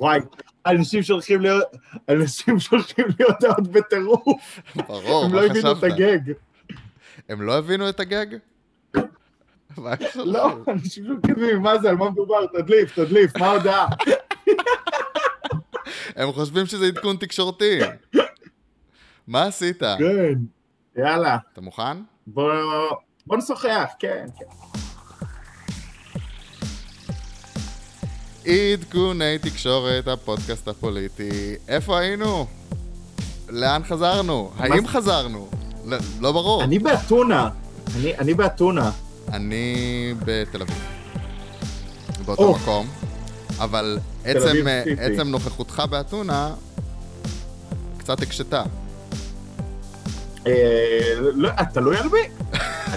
וואי, אנשים שהולכים להיות, אנשים שהולכים להיות עוד בטירוף. ברור, הם מה לא הבינו את חשבת? הגג. הם לא הבינו את הגג? לא, אנשים לא מבינים, מה זה, על מה מדובר? תדליף, תדליף, מה ההודעה? הם חושבים שזה עדכון תקשורתי. מה עשית? כן. יאללה, אתה מוכן? בוא בוא נשוחח, כן. כן. עדכוני תקשורת, הפודקאסט הפוליטי. איפה היינו? לאן חזרנו? האם חזרנו? לא- לא ברור. אני באתונה. אני- אני באתונה. אני בתל אביב. באותו או. מקום. אבל עצם, אה. עצם נוכחותך באתונה קצת הקשתה. תלוי על מי.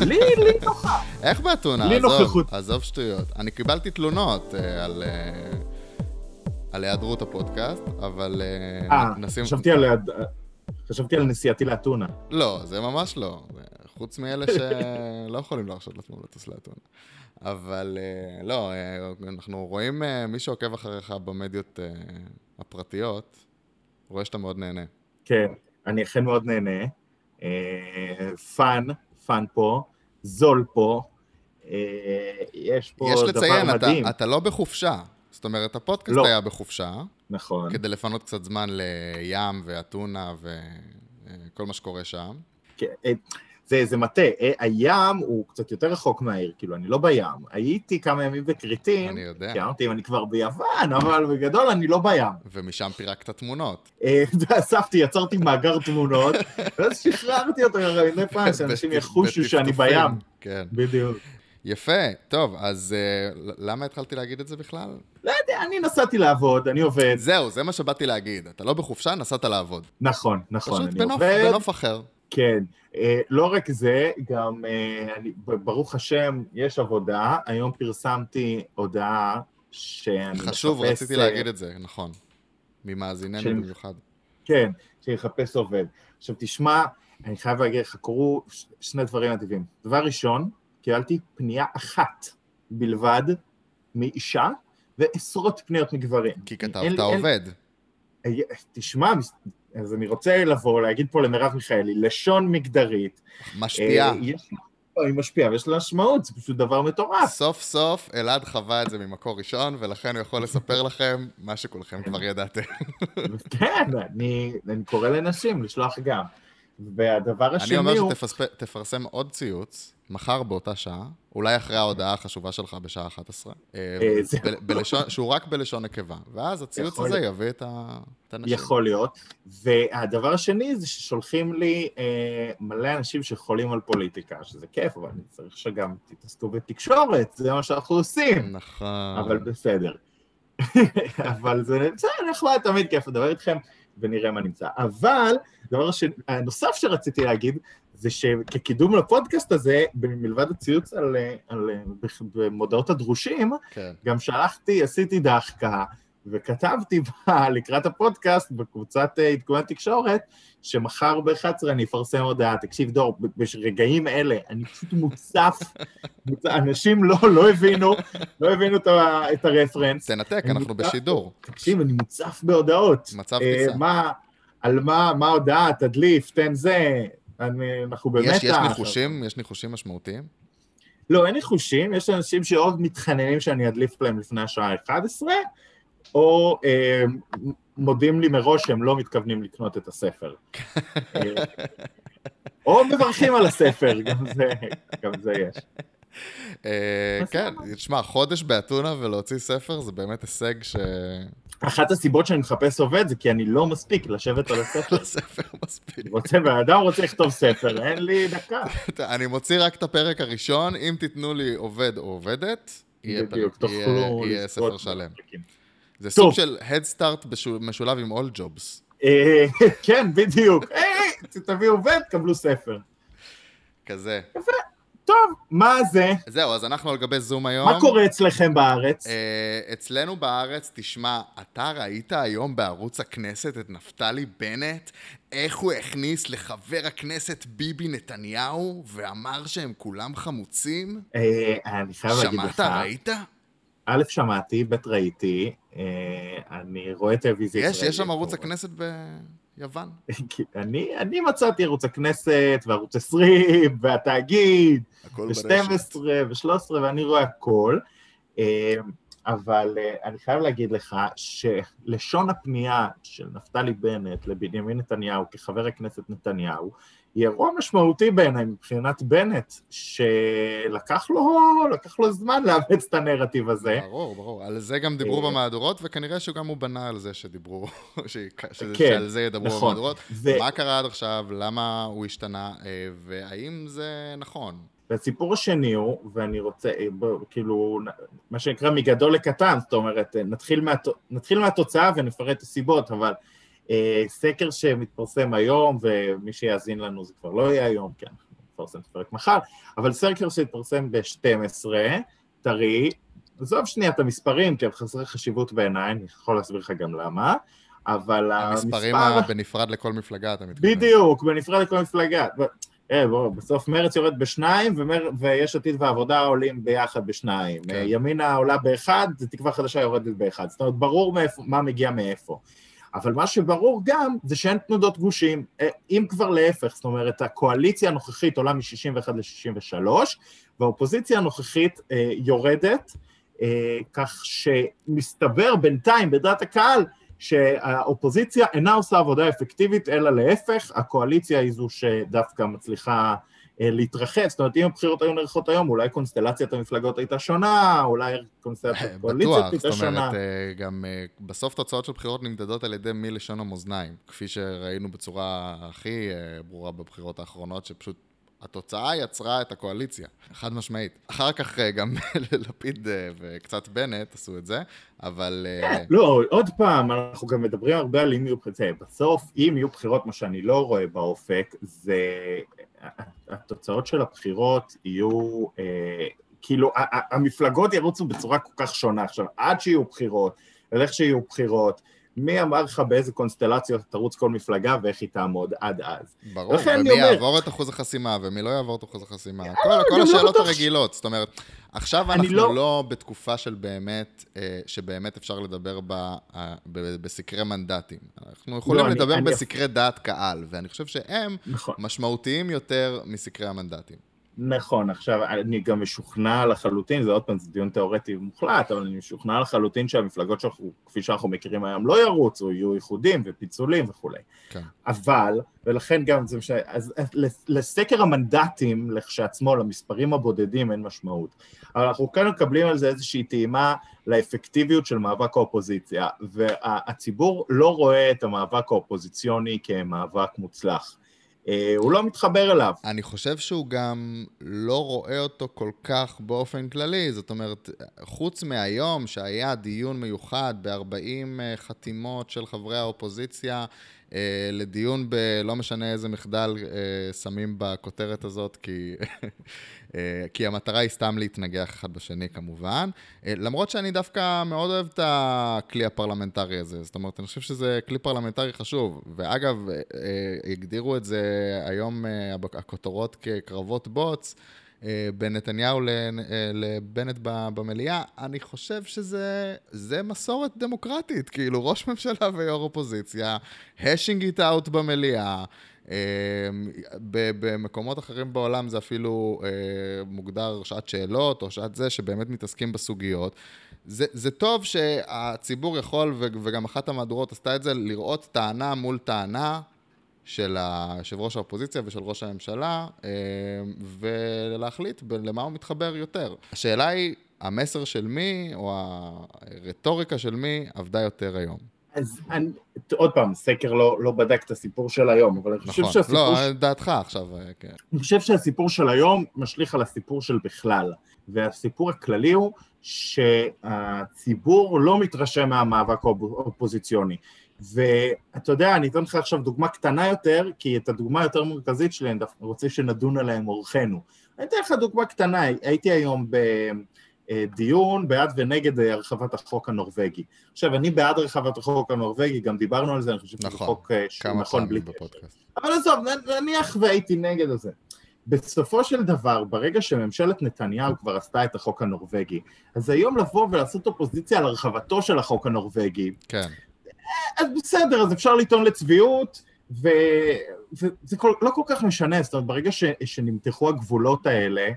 לי, לי נוחה. איך באתונה? לי נוכחות. עזוב שטויות. אני קיבלתי תלונות אה, על, אה, על היעדרות הפודקאסט, אבל אה, אה, נשים... חשבתי על... חשבתי על נסיעתי לאתונה. לא, זה ממש לא. חוץ מאלה שלא יכולים להרשות לעצמם לטוס לאתונה. אבל לא, אנחנו רואים, מי שעוקב אחריך במדיות הפרטיות, רואה שאתה מאוד נהנה. כן, אני אכן מאוד נהנה. fun, fun פה, זול פה. אה, יש פה יש דבר לציין, אתה, מדהים. אתה לא בחופשה. זאת אומרת, הפודקאסט לא. היה בחופשה, נכון. כדי לפנות קצת זמן לים ואתונה וכל מה שקורה שם. כן, אה, זה, זה מטה, אה, הים הוא קצת יותר רחוק מהעיר, כאילו, אני לא בים. הייתי כמה ימים בכרתים, אני יודע. כי אמרתי, אני כבר ביוון, אבל בגדול אני לא בים. ומשם פירקת תמונות. אה, אספתי, יצרתי מאגר תמונות, ואז שחררתי אותו מדי פעם, שאנשים יחושו שאני. בים. כן. בדיוק. יפה, טוב, אז אה, למה התחלתי להגיד את זה בכלל? לא יודע, אני נסעתי לעבוד, אני עובד. זהו, זה מה שבאתי להגיד. אתה לא בחופשה, נסעת לעבוד. נכון, נכון, פשוט אני בנוף, עובד. בנוף אחר. כן. אה, לא רק זה, גם, אה, אני, ברוך השם, יש עבודה. היום פרסמתי הודעה שאני מחפש... חשוב, רציתי אה, להגיד את זה, נכון. ממאזיננו של- במיוחד. כן, שיחפש עובד. עכשיו תשמע, אני חייב להגיד לך, קרו שני דברים מדהימים. דבר ראשון, קיבלתי פנייה אחת בלבד מאישה, ועשרות פניות מגברים. כי אין- כתבת אין- עובד. אה, תשמע, אז אני רוצה לבוא, להגיד פה למרב מיכאלי, לשון מגדרית. משפיעה. אה, יש לא, היא משפיעה, ויש לה משמעות, זה פשוט דבר מטורף. סוף סוף אלעד חווה את זה ממקור ראשון, ולכן הוא יכול לספר לכם מה שכולכם כבר ידעתם. כן, אני, אני קורא לנשים לשלוח גם. והדבר אני השני אומר הוא... שתפרסם עוד ציוץ, מחר באותה שעה, אולי אחרי ההודעה החשובה שלך בשעה 11, אה, אה, שהוא רק בלשון נקבה, ואז הציוץ הזה. יביא את ה- את הנשים. יכול להיות. והדבר השני זה ששולחים לי אה, מלא אנשים שחולים על פוליטיקה, שזה כיף, אבל אני צריך שגם תתעסקו בתקשורת, זה מה שאנחנו עושים. נכון. אבל בסדר. אבל זה נחמד, תמיד כיף לדבר איתכם, ונראה מה נמצא. אבל, דבר ש- הנוסף שרציתי להגיד, זה שכקידום לפודקאסט הזה, מלבד הציוץ על, אה, על, אה, בח- במודעות הדרושים, כן. גם שלחתי, עשיתי דחקה, וכתבתי בה, לקראת הפודקאסט, בקבוצת אה, עדכוני תקשורת, שמחר ב-11 אני אפרסם הודעה. תקשיב, דור, ברגעים אלה, אני פשוט מוצף, אנשים לא, לא הבינו, לא הבינו את, ה, את הרפרנס. תנתק, אנחנו מוצף- בשידור. תקשיב, אני מוצף בהודעות. מצב אה, טיסה. מה, על מה, מה ההודעה, תדליף, תן זה. אני, אנחנו במתח. יש יש ניחושים? יש ניחושים משמעותיים? לא, אין ניחושים, יש אנשים שעוד מתחננים שאני אדליף להם לפני השעה 11, או אה, מודיעים לי מראש שהם לא מתכוונים לקנות את הספר. או מברכים על הספר, גם זה, גם זה יש. אה, כן, תשמע, חודש באתונה ולהוציא ספר זה באמת הישג ש... אחת הסיבות שאני מחפש עובד זה כי אני לא מספיק לשבת על הספר. לספר מספיק. רוצה, בן אדם רוצה לכתוב ספר, אין לי דקה. אני מוציא רק את הפרק הראשון, אם תיתנו לי עובד או עובדת, יהיה ספר שלם. זה. סוג של Head Start משולב עם All Jobs. אה, כן, בדיוק. היי, תביאו עובד, קבלו ספר. כזה. טוב, מה זה? זהו, אז אנחנו על גבי זום היום. מה קורה אצלכם בארץ? אה, אצלנו בארץ, תשמע, אתה ראית היום בערוץ הכנסת את נפתלי בנט, איך הוא הכניס לחבר הכנסת ביבי נתניהו, ואמר שהם כולם חמוצים? אה, אני חייב להגיד שמעת, לך, ראית? א', שמעתי, ב', ראיתי, אני רואה טלוויזיה. יש, יש שם ערוץ הכנסת ביוון? אני, אני מצאתי ערוץ הכנסת, וערוץ 20, והתאגיד, ו-12 ו-13, ואני רואה הכל. אבל אני חייב להגיד לך שלשון הפנייה של נפתלי בנט לבנימין נתניהו כחבר הכנסת נתניהו, היא אירוע משמעותי בעיניי מבחינת בנט, שלקח לו, לקח לו זמן לאמץ את הנרטיב הזה. ברור, ברור. על זה גם דיברו אה, במהדורות, וכנראה שגם הוא בנה על זה שדיברו, כן, שעל זה ידברו נכון. במהדורות. ו... מה קרה עד עכשיו, למה הוא השתנה, אה, והאם זה נכון? והסיפור השני הוא, ואני רוצה, אה, בוא, כאילו, מה שנקרא מגדול לקטן, זאת אומרת, נתחיל, מה, נתחיל מהתוצאה ונפרט את הסיבות, אבל סקר שמתפרסם היום, ומי שיאזין לנו זה כבר לא יהיה היום, כי אנחנו נפרסם את הפרק מחר, אבל סקר שהתפרסם ב-12, טרי, עזוב שנייה את המספרים, כי הם חסרי חשיבות בעיניי, אני יכול להסביר לך גם למה, אבל המספרים המספר... בנפרד לכל מפלגה, אתה מתכוון. בדיוק, בנפרד לכל מפלגה. אה, בוא, בסוף מרץ יורד בשניים, ומר... ויש עתיד והעבודה עולים ביחד בשניים. כן. ימינה עולה באחד, תקווה חדשה יורדת באחד. זאת אומרת, ברור מאיפה, מה מגיע מאיפה. אבל מה שברור גם זה שאין תנודות גושים, אה, אם כבר להפך, זאת אומרת הקואליציה הנוכחית עולה מ-61 ל-63 והאופוזיציה הנוכחית אה, יורדת, אה, כך שמסתבר בינתיים בדעת הקהל שהאופוזיציה אינה עושה עבודה אפקטיבית אלא להפך, הקואליציה היא זו שדווקא מצליחה להתרחב, זאת אומרת אם הבחירות היו נערכות היום, אולי קונסטלציית המפלגות הייתה שונה, אולי קונסטלציית אה, הקואליציה הייתה שונה. בטוח, זאת אומרת, אה, גם בסוף תוצאות של בחירות נמדדות על ידי מי לשון המאזניים, כפי שראינו בצורה הכי ברורה בבחירות האחרונות, שפשוט התוצאה יצרה את הקואליציה, חד משמעית. אחר כך גם לפיד וקצת בנט עשו את זה, אבל... לא, עוד פעם, אנחנו גם מדברים הרבה על אם יהיו בחירות. בסוף, אם יהיו בחירות, מה שאני לא רואה באופק, זה התוצאות של הבחירות יהיו, אה, כאילו, המפלגות ירוצו בצורה כל כך שונה. עכשיו, עד שיהיו בחירות, ואיך שיהיו בחירות, מי אמר לך באיזה קונסטלציות תרוץ כל מפלגה ואיך היא תעמוד עד אז. ברור, ומי אומר... יעבור את אחוז החסימה ומי לא יעבור את אחוז החסימה. כל, כל השאלות לא הרגילות, זאת אומרת, עכשיו אנחנו לא... לא בתקופה של באמת, אה, שבאמת אפשר לדבר ב, אה, בסקרי מנדטים. אנחנו יכולים לא, לדבר אני, בסקרי אני... דעת קהל, ואני חושב שהם נכון. משמעותיים יותר מסקרי המנדטים. נכון, עכשיו אני גם משוכנע לחלוטין, זה עוד פעם, זה דיון תיאורטי מוחלט, אבל אני משוכנע לחלוטין שהמפלגות שאנחנו, כפי שאנחנו מכירים היום, לא ירוצו, יהיו איחודים ופיצולים וכולי. כן. אבל, ולכן גם זה משנה, אז לסקר המנדטים לכשעצמו, למספרים הבודדים אין משמעות. אבל אנחנו כאן מקבלים על זה איזושהי טעימה לאפקטיביות של מאבק האופוזיציה, והציבור לא רואה את המאבק האופוזיציוני כמאבק מוצלח. אה, הוא לא מתחבר אליו. אני חושב שהוא גם לא רואה אותו כל כך באופן כללי, זאת אומרת, חוץ מהיום שהיה דיון מיוחד ב-40 אה, חתימות של חברי האופוזיציה, לדיון בלא משנה איזה מחדל אה, שמים בכותרת הזאת, כי, אה, כי המטרה היא סתם להתנגח אחד בשני כמובן. אה, למרות שאני דווקא מאוד אוהב את הכלי הפרלמנטרי הזה, זאת אומרת, אני חושב שזה כלי פרלמנטרי חשוב. ואגב, אה, אה, הגדירו את זה היום אה, הכותרות כקרבות בוץ. אה, בין נתניהו אה, לבנט במליאה, אני חושב שזה מסורת דמוקרטית, כאילו ראש ממשלה ויו"ר אופוזיציה, השינג איט אאוט במליאה. אה, במקומות אחרים בעולם זה אפילו מוגדר שעת שאלות או שעת זה, שבאמת מתעסקים בסוגיות. זה, זה טוב שהציבור יכול, וגם אחת המהדורות עשתה את זה, לראות טענה מול טענה, של יושב ראש האופוזיציה ושל ראש הממשלה, אה, ולהחליט למה הוא מתחבר יותר. השאלה היא, המסר של מי, או הרטוריקה של מי, עבדה יותר היום. אז אני, עוד פעם, סקר לא, לא בדק את הסיפור של היום, אבל אני חושב נכון. שהסיפור... לא, ש... דעתך עכשיו, אה, כן. אני חושב שהסיפור של היום משליך על הסיפור של בכלל, והסיפור הכללי הוא שהציבור לא מתרשם מהמאבק האופוזיציוני. ואתה יודע, אני אתן לך עכשיו דוגמה קטנה יותר, כי את הדוגמה היותר מרכזית שלי אני דווקא רוצה שנדון עליה עם אורחנו. אני אתן לך דוגמה קטנה, הייתי היום בדיון בעד ונגד הרחבת החוק הנורבגי. עכשיו, אני בעד הרחבת החוק הנורבגי, גם דיברנו על זה, אני חושב שזה נכון, חוק שהוא נכון בלי קשר. אבל עזוב, נניח והייתי נגד זה. בסופו של דבר, ברגע שממשלת נתניהו כבר עשתה את החוק הנורבגי, אז היום לבוא ולעשות אופוזיציה על הרחבתו של החוק הנורבגי, כן. אז בסדר, אז אפשר לטעון לצביעות, וזה כל, לא כל כך משנה, זאת אומרת, ברגע ש, שנמתחו הגבולות האלה,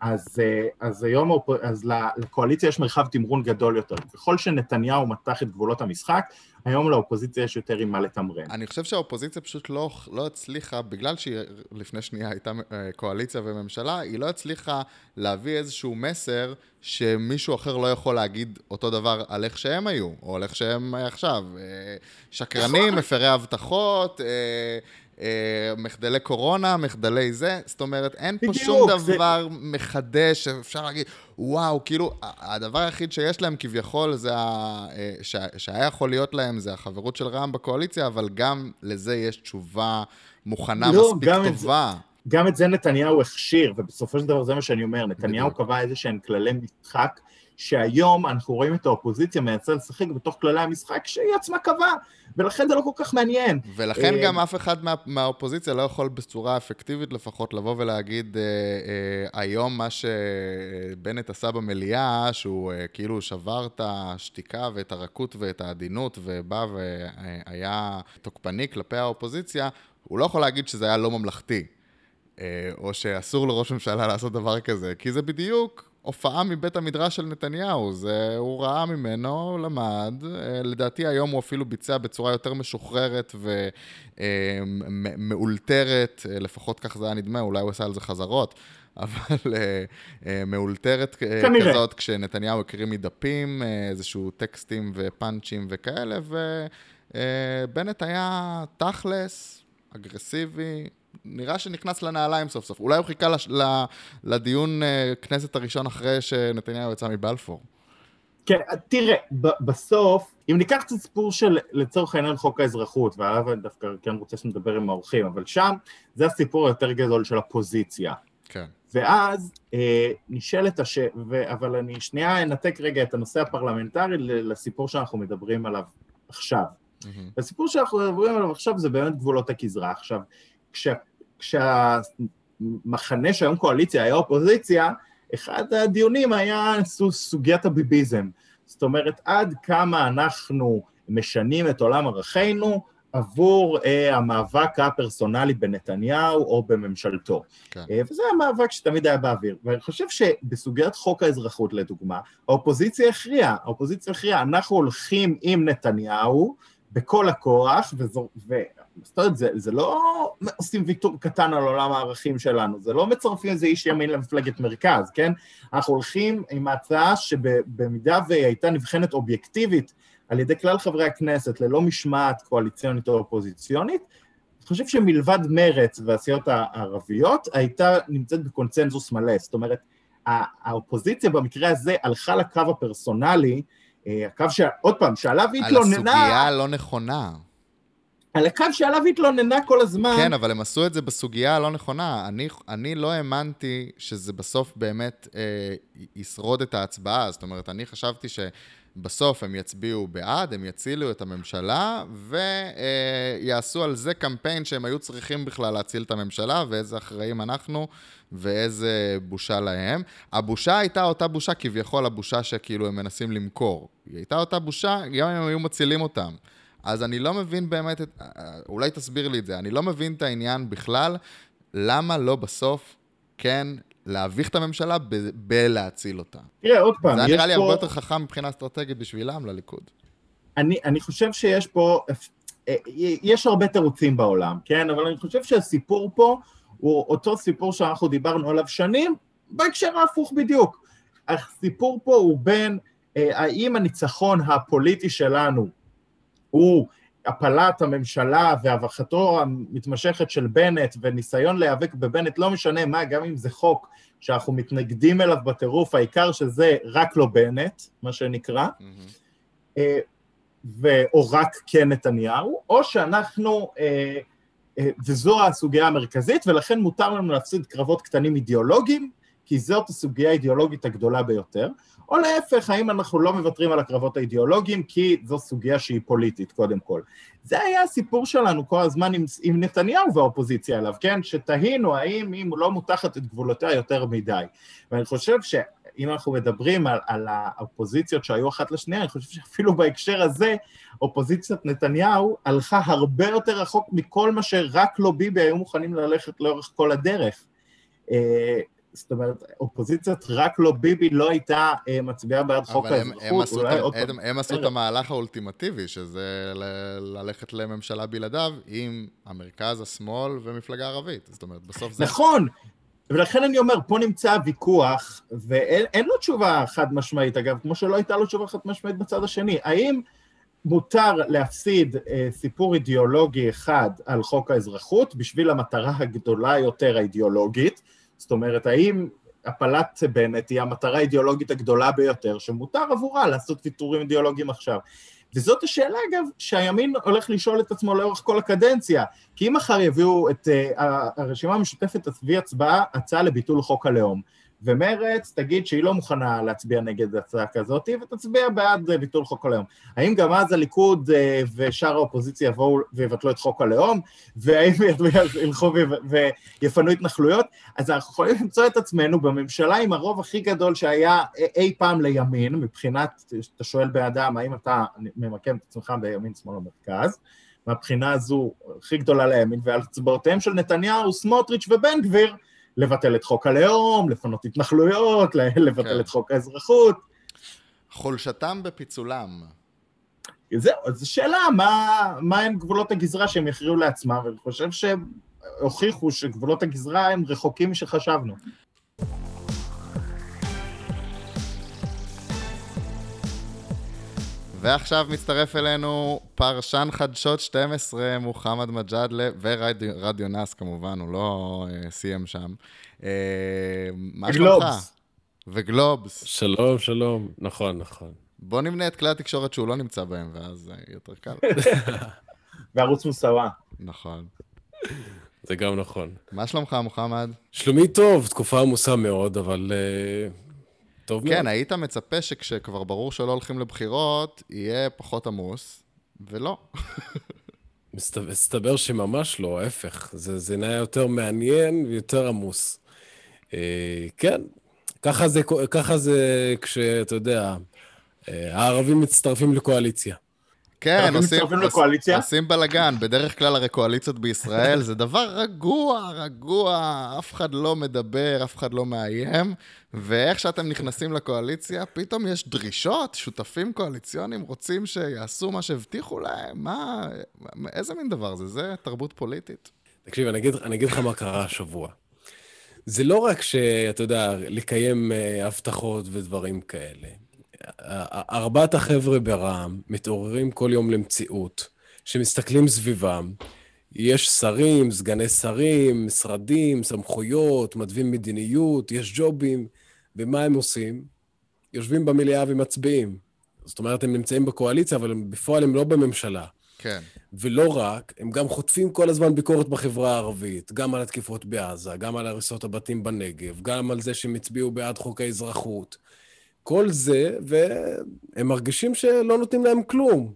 אז, אה, אז היום אז לקואליציה יש מרחב תמרון גדול יותר. ככל שנתניהו מתח את גבולות המשחק, היום לאופוזיציה יש יותר עם מה לתמרן. אני חושב שהאופוזיציה פשוט לא, לא הצליחה, בגלל שהיא לפני שנייה הייתה אה, קואליציה וממשלה, היא לא הצליחה להביא איזשהו מסר שמישהו אחר לא יכול להגיד אותו דבר על איך שהם היו, או על איך שהם עכשיו. אה, שקרנים, נכון. מפרי הבטחות, אה, מחדלי קורונה, מחדלי זה, זאת אומרת, אין פה בדיוק, שום דבר זה... מחדש, אפשר להגיד, וואו, כאילו, הדבר היחיד שיש להם כביכול זה, ה... אה, ש... שהיה יכול להיות להם, זה החברות של רע"מ בקואליציה, אבל גם לזה יש תשובה מוכנה לא, מספיק טובה. זה... גם את זה נתניהו הכשיר, ובסופו של דבר זה מה שאני אומר, נתניהו בדיוק. קבע איזה שהם כללי משחק שהיום אנחנו רואים את האופוזיציה מייצר לשחק בתוך כללי המשחק שהיא עצמה קבעה, ולכן זה לא כל כך מעניין. ולכן אה, גם אף אחד מה, מהאופוזיציה לא יכול בצורה אפקטיבית לפחות לבוא ולהגיד, אה, אה, היום מה שבנט עשה במליאה, שהוא אה, כאילו שבר את השתיקה ואת הרכות ואת העדינות, ובא והיה תוקפני כלפי האופוזיציה, הוא לא יכול להגיד שזה היה לא ממלכתי. אה, או שאסור לראש ממשלה לעשות דבר כזה, כי זה בדיוק הופעה מבית המדרש של נתניהו, זה, הוא ראה ממנו, למד, אה, לדעתי היום הוא אפילו ביצע בצורה יותר משוחררת ומאולתרת, אה, לפחות כך זה היה נדמה, אולי הוא עשה על זה חזרות, אבל אה, מאולתרת. כזאת, כשנתניהו הקריא מדפים, איזשהו טקסטים ופאנצ'ים וכאלה, ובנט היה תכלס, אגרסיבי, נראה שנכנס לנעליים סוף סוף. אולי הוא חיכה לש, לדיון אה, כנסת הראשון אחרי שנתניהו יצא מבלפור. כן, תראה, בסוף, אם ניקח את הסיפור של לצורך העניין חוק האזרחות, ועליו אני דווקא כן רוצה שנדבר עם האורחים, אבל שם זה הסיפור היותר גדול של הפוזיציה. כן. ואז אה, נשאלת הש... ו... אבל אני שנייה אנתק רגע את הנושא הפרלמנטרי לסיפור שאנחנו מדברים עליו עכשיו. Mm-hmm. הסיפור שאנחנו מדברים עליו עכשיו זה באמת גבולות הגזרה. עכשיו, כשה, כשהמחנה שהיום קואליציה היה אופוזיציה, אחד הדיונים היה סוגיית הביביזם. זאת אומרת, עד כמה אנחנו משנים את עולם ערכינו עבור אה, המאבק הפרסונלי בנתניהו או בממשלתו. כן. אה, וזה המאבק שתמיד היה באוויר. ואני חושב שבסוגיית חוק האזרחות, לדוגמה, האופוזיציה הכריעה, האופוזיציה הכריעה, אנחנו הולכים עם נתניהו בכל הכוח, וזו, זאת אומרת, זה, זה לא עושים ויתור קטן על עולם הערכים שלנו, זה לא מצרפים איזה איש ימין למפלגת מרכז, כן? אנחנו הולכים עם ההצעה שבמידה והיא הייתה נבחנת אובייקטיבית על ידי כלל חברי הכנסת ללא משמעת קואליציונית או אופוזיציונית, אני חושב שמלבד מרץ והסיעות הערביות, הייתה נמצאת בקונצנזוס מלא. זאת אומרת, האופוזיציה במקרה הזה הלכה לקו הפרסונלי, אה, הקו שעוד פעם, שעליו היא התלוננה... על הסוגיה הלא נכונה. על הקו שעליו התלוננה כל הזמן. כן, אבל הם עשו את זה בסוגיה הלא נכונה. אני, אני לא האמנתי שזה בסוף באמת אה, ישרוד את ההצבעה. זאת אומרת, אני חשבתי שבסוף הם יצביעו בעד, הם יצילו את הממשלה, ויעשו אה, על זה קמפיין שהם היו צריכים בכלל להציל את הממשלה, ואיזה אחראים אנחנו, ואיזה בושה להם. הבושה הייתה אותה בושה, כביכול הבושה שכאילו הם מנסים למכור. היא הייתה אותה בושה, גם אם הם היו מצילים אותם. אז אני לא מבין באמת, את, אולי תסביר לי את זה, אני לא מבין את העניין בכלל, למה לא בסוף כן להביך את הממשלה בלהציל אותה. תראה, עוד פעם, זה נראה לי פה... הרבה יותר חכם מבחינה אסטרטגית בשבילם, לליכוד. אני, אני חושב שיש פה, אה, יש הרבה תירוצים בעולם, כן? אבל אני חושב שהסיפור פה הוא אותו סיפור שאנחנו דיברנו עליו שנים, בהקשר ההפוך בדיוק. הסיפור פה הוא בין אה, האם הניצחון הפוליטי שלנו הוא הפלת הממשלה והבכתו המתמשכת של בנט וניסיון להיאבק בבנט, לא משנה מה, גם אם זה חוק שאנחנו מתנגדים אליו בטירוף, העיקר שזה רק לא בנט, מה שנקרא, mm-hmm. ו, או רק כן נתניהו, או שאנחנו, אה, אה, וזו הסוגיה המרכזית, ולכן מותר לנו להפסיד קרבות קטנים אידיאולוגיים, כי זאת הסוגיה האידיאולוגית הגדולה ביותר, או להפך, האם אנחנו לא מוותרים על הקרבות האידיאולוגיים כי זו סוגיה שהיא פוליטית, קודם כל. זה היה הסיפור שלנו כל הזמן עם, עם נתניהו והאופוזיציה אליו, כן? שתהינו האם היא לא מותחת את גבולותיה יותר מדי. ואני חושב שאם אנחנו מדברים על, על האופוזיציות שהיו אחת לשנייה, אני חושב שאפילו בהקשר הזה, אופוזיציית נתניהו הלכה הרבה יותר רחוק מכל מה שרק לא ביבי היו מוכנים ללכת לאורך כל הדרך. זאת אומרת, אופוזיציית רק לא ביבי לא הייתה אה, מצביעה בעד חוק האזרחות. אבל הם עשו את המהלך האולטימטיבי, שזה ללכת לממשלה בלעדיו עם המרכז, השמאל ומפלגה ערבית. זאת אומרת, בסוף זה... נכון, ולכן אני אומר, פה נמצא הוויכוח, ואין לו תשובה חד משמעית, אגב, כמו שלא הייתה לו תשובה חד משמעית בצד השני. האם מותר להפסיד אה, סיפור אידיאולוגי אחד על חוק האזרחות בשביל המטרה הגדולה יותר האידיאולוגית? זאת אומרת, האם הפלת בנט היא המטרה האידיאולוגית הגדולה ביותר שמותר עבורה לעשות ויתורים אידיאולוגיים עכשיו? וזאת השאלה, אגב, שהימין הולך לשאול את עצמו לאורך כל הקדנציה. כי אם מחר יביאו את uh, הרשימה המשותפת תביא הצבעה, הצעה לביטול חוק הלאום. ומרץ תגיד שהיא לא מוכנה להצביע נגד הצעה כזאת, ותצביע בעד ביטול חוק הלאום. האם גם אז הליכוד אה, ושאר האופוזיציה יבואו ויבטלו את חוק הלאום, והאם ילכו ויפנו התנחלויות? אז אנחנו יכולים למצוא את עצמנו בממשלה עם הרוב הכי גדול שהיה אי פעם לימין, מבחינת, אתה שואל באדם, האם אתה ממקם את עצמך בימין, שמאל או מרכז, מהבחינה הזו הכי גדולה לימין, ועל הצבעותיהם של נתניהו, סמוטריץ' ובן גביר, לבטל את חוק הלאום, לפנות התנחלויות, לבטל כן. את חוק האזרחות. חולשתם בפיצולם. זהו, אז שאלה, מה, מה הם גבולות הגזרה שהם יכריעו לעצמם, ואני חושב שהם הוכיחו שגבולות הגזרה הם רחוקים משחשבנו. ועכשיו מצטרף אלינו פרשן חדשות 12, מוחמד מג'אדלה, ורדיו נאס כמובן, הוא לא uh, סיים שם. Uh, מה שלומך? וגלובס. שלום, שלום. נכון, נכון. בוא נבנה את כלי התקשורת שהוא לא נמצא בהם, ואז uh, יותר קל. וערוץ מוסאווה. נכון. זה גם נכון. מה שלומך, מוחמד? שלומי טוב, תקופה עמוסה מאוד, אבל uh, טוב מאוד. כן, היית מצפה שכשכבר ברור שלא הולכים לבחירות, יהיה פחות עמוס, ולא. מסתבר שממש לא, ההפך. זה, זה נהיה יותר מעניין ויותר עמוס. אה, כן, ככה זה, ככה זה כשאתה יודע, אה, הערבים מצטרפים לקואליציה. כן, עושים, עושים, עושים בלאגן. בדרך כלל הרי קואליציות בישראל זה דבר רגוע, רגוע, אף אחד לא מדבר, אף אחד לא מאיים, ואיך שאתם נכנסים לקואליציה, פתאום יש דרישות, שותפים קואליציוניים רוצים שיעשו מה שהבטיחו להם, מה, איזה מין דבר זה? זה תרבות פוליטית. תקשיב, אני אגיד, אני אגיד לך מה קרה השבוע. זה לא רק שאתה יודע, לקיים uh, הבטחות ודברים כאלה. ארבעת החבר'ה ברע"מ מתעוררים כל יום למציאות, שמסתכלים סביבם, יש שרים, סגני שרים, משרדים, סמכויות, מתווים מדיניות, יש ג'ובים, ומה הם עושים? יושבים במליאה ומצביעים. זאת אומרת, הם נמצאים בקואליציה, אבל בפועל הם לא בממשלה. כן. ולא רק, הם גם חוטפים כל הזמן ביקורת בחברה הערבית, גם על התקיפות בעזה, גם על הריסות הבתים בנגב, גם על זה שהם הצביעו בעד חוק האזרחות. כל זה, והם מרגישים שלא נותנים להם כלום.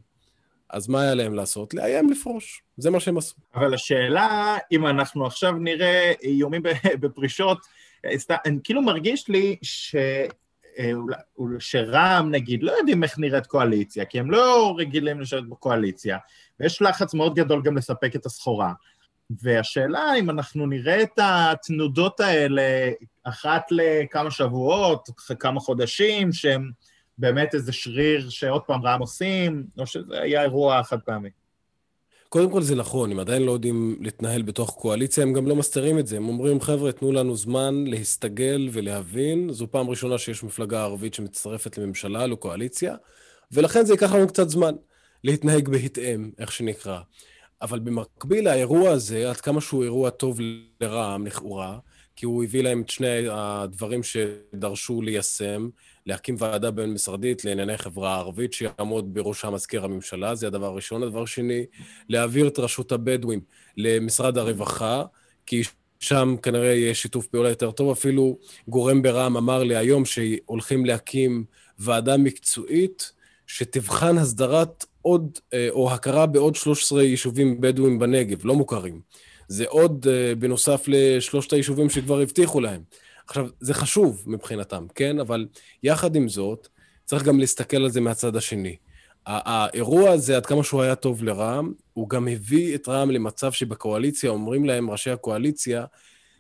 אז מה היה להם לעשות? לאיים לפרוש. זה מה שהם עשו. אבל השאלה, אם אנחנו עכשיו נראה איומים בפרישות, אני כאילו מרגיש לי ש... אה, שרע"מ, נגיד, לא יודעים איך נראית קואליציה, כי הם לא רגילים לשבת בקואליציה, ויש לחץ מאוד גדול גם לספק את הסחורה. והשאלה אם אנחנו נראה את התנודות האלה אחת לכמה שבועות, אחרי כמה חודשים, שהם באמת איזה שריר שעוד פעם רע"מ עושים, או שזה היה אירוע חד פעמי. קודם כל זה נכון, הם עדיין לא יודעים להתנהל בתוך קואליציה, הם גם לא מסתירים את זה. הם אומרים, חבר'ה, תנו לנו זמן להסתגל ולהבין. זו פעם ראשונה שיש מפלגה ערבית שמצטרפת לממשלה, לקואליציה, ולכן זה ייקח לנו קצת זמן להתנהג בהתאם, איך שנקרא. אבל במקביל, האירוע הזה, עד כמה שהוא אירוע טוב לרע"מ, לכאורה, כי הוא הביא להם את שני הדברים שדרשו ליישם, להקים ועדה בין-משרדית לענייני חברה ערבית, שיעמוד בראשה מזכיר הממשלה, זה הדבר הראשון. הדבר שני, להעביר את רשות הבדואים למשרד הרווחה, כי שם כנראה יהיה שיתוף פעולה יותר טוב. אפילו גורם ברע"מ אמר לי היום שהולכים להקים ועדה מקצועית שתבחן הסדרת עוד, אה, או הכרה בעוד 13 יישובים בדואים בנגב, לא מוכרים. זה עוד אה, בנוסף לשלושת היישובים שכבר הבטיחו להם. עכשיו, זה חשוב מבחינתם, כן? אבל יחד עם זאת, צריך גם להסתכל על זה מהצד השני. האירוע הזה, עד כמה שהוא היה טוב לרע"מ, הוא גם הביא את רע"מ למצב שבקואליציה אומרים להם, ראשי הקואליציה,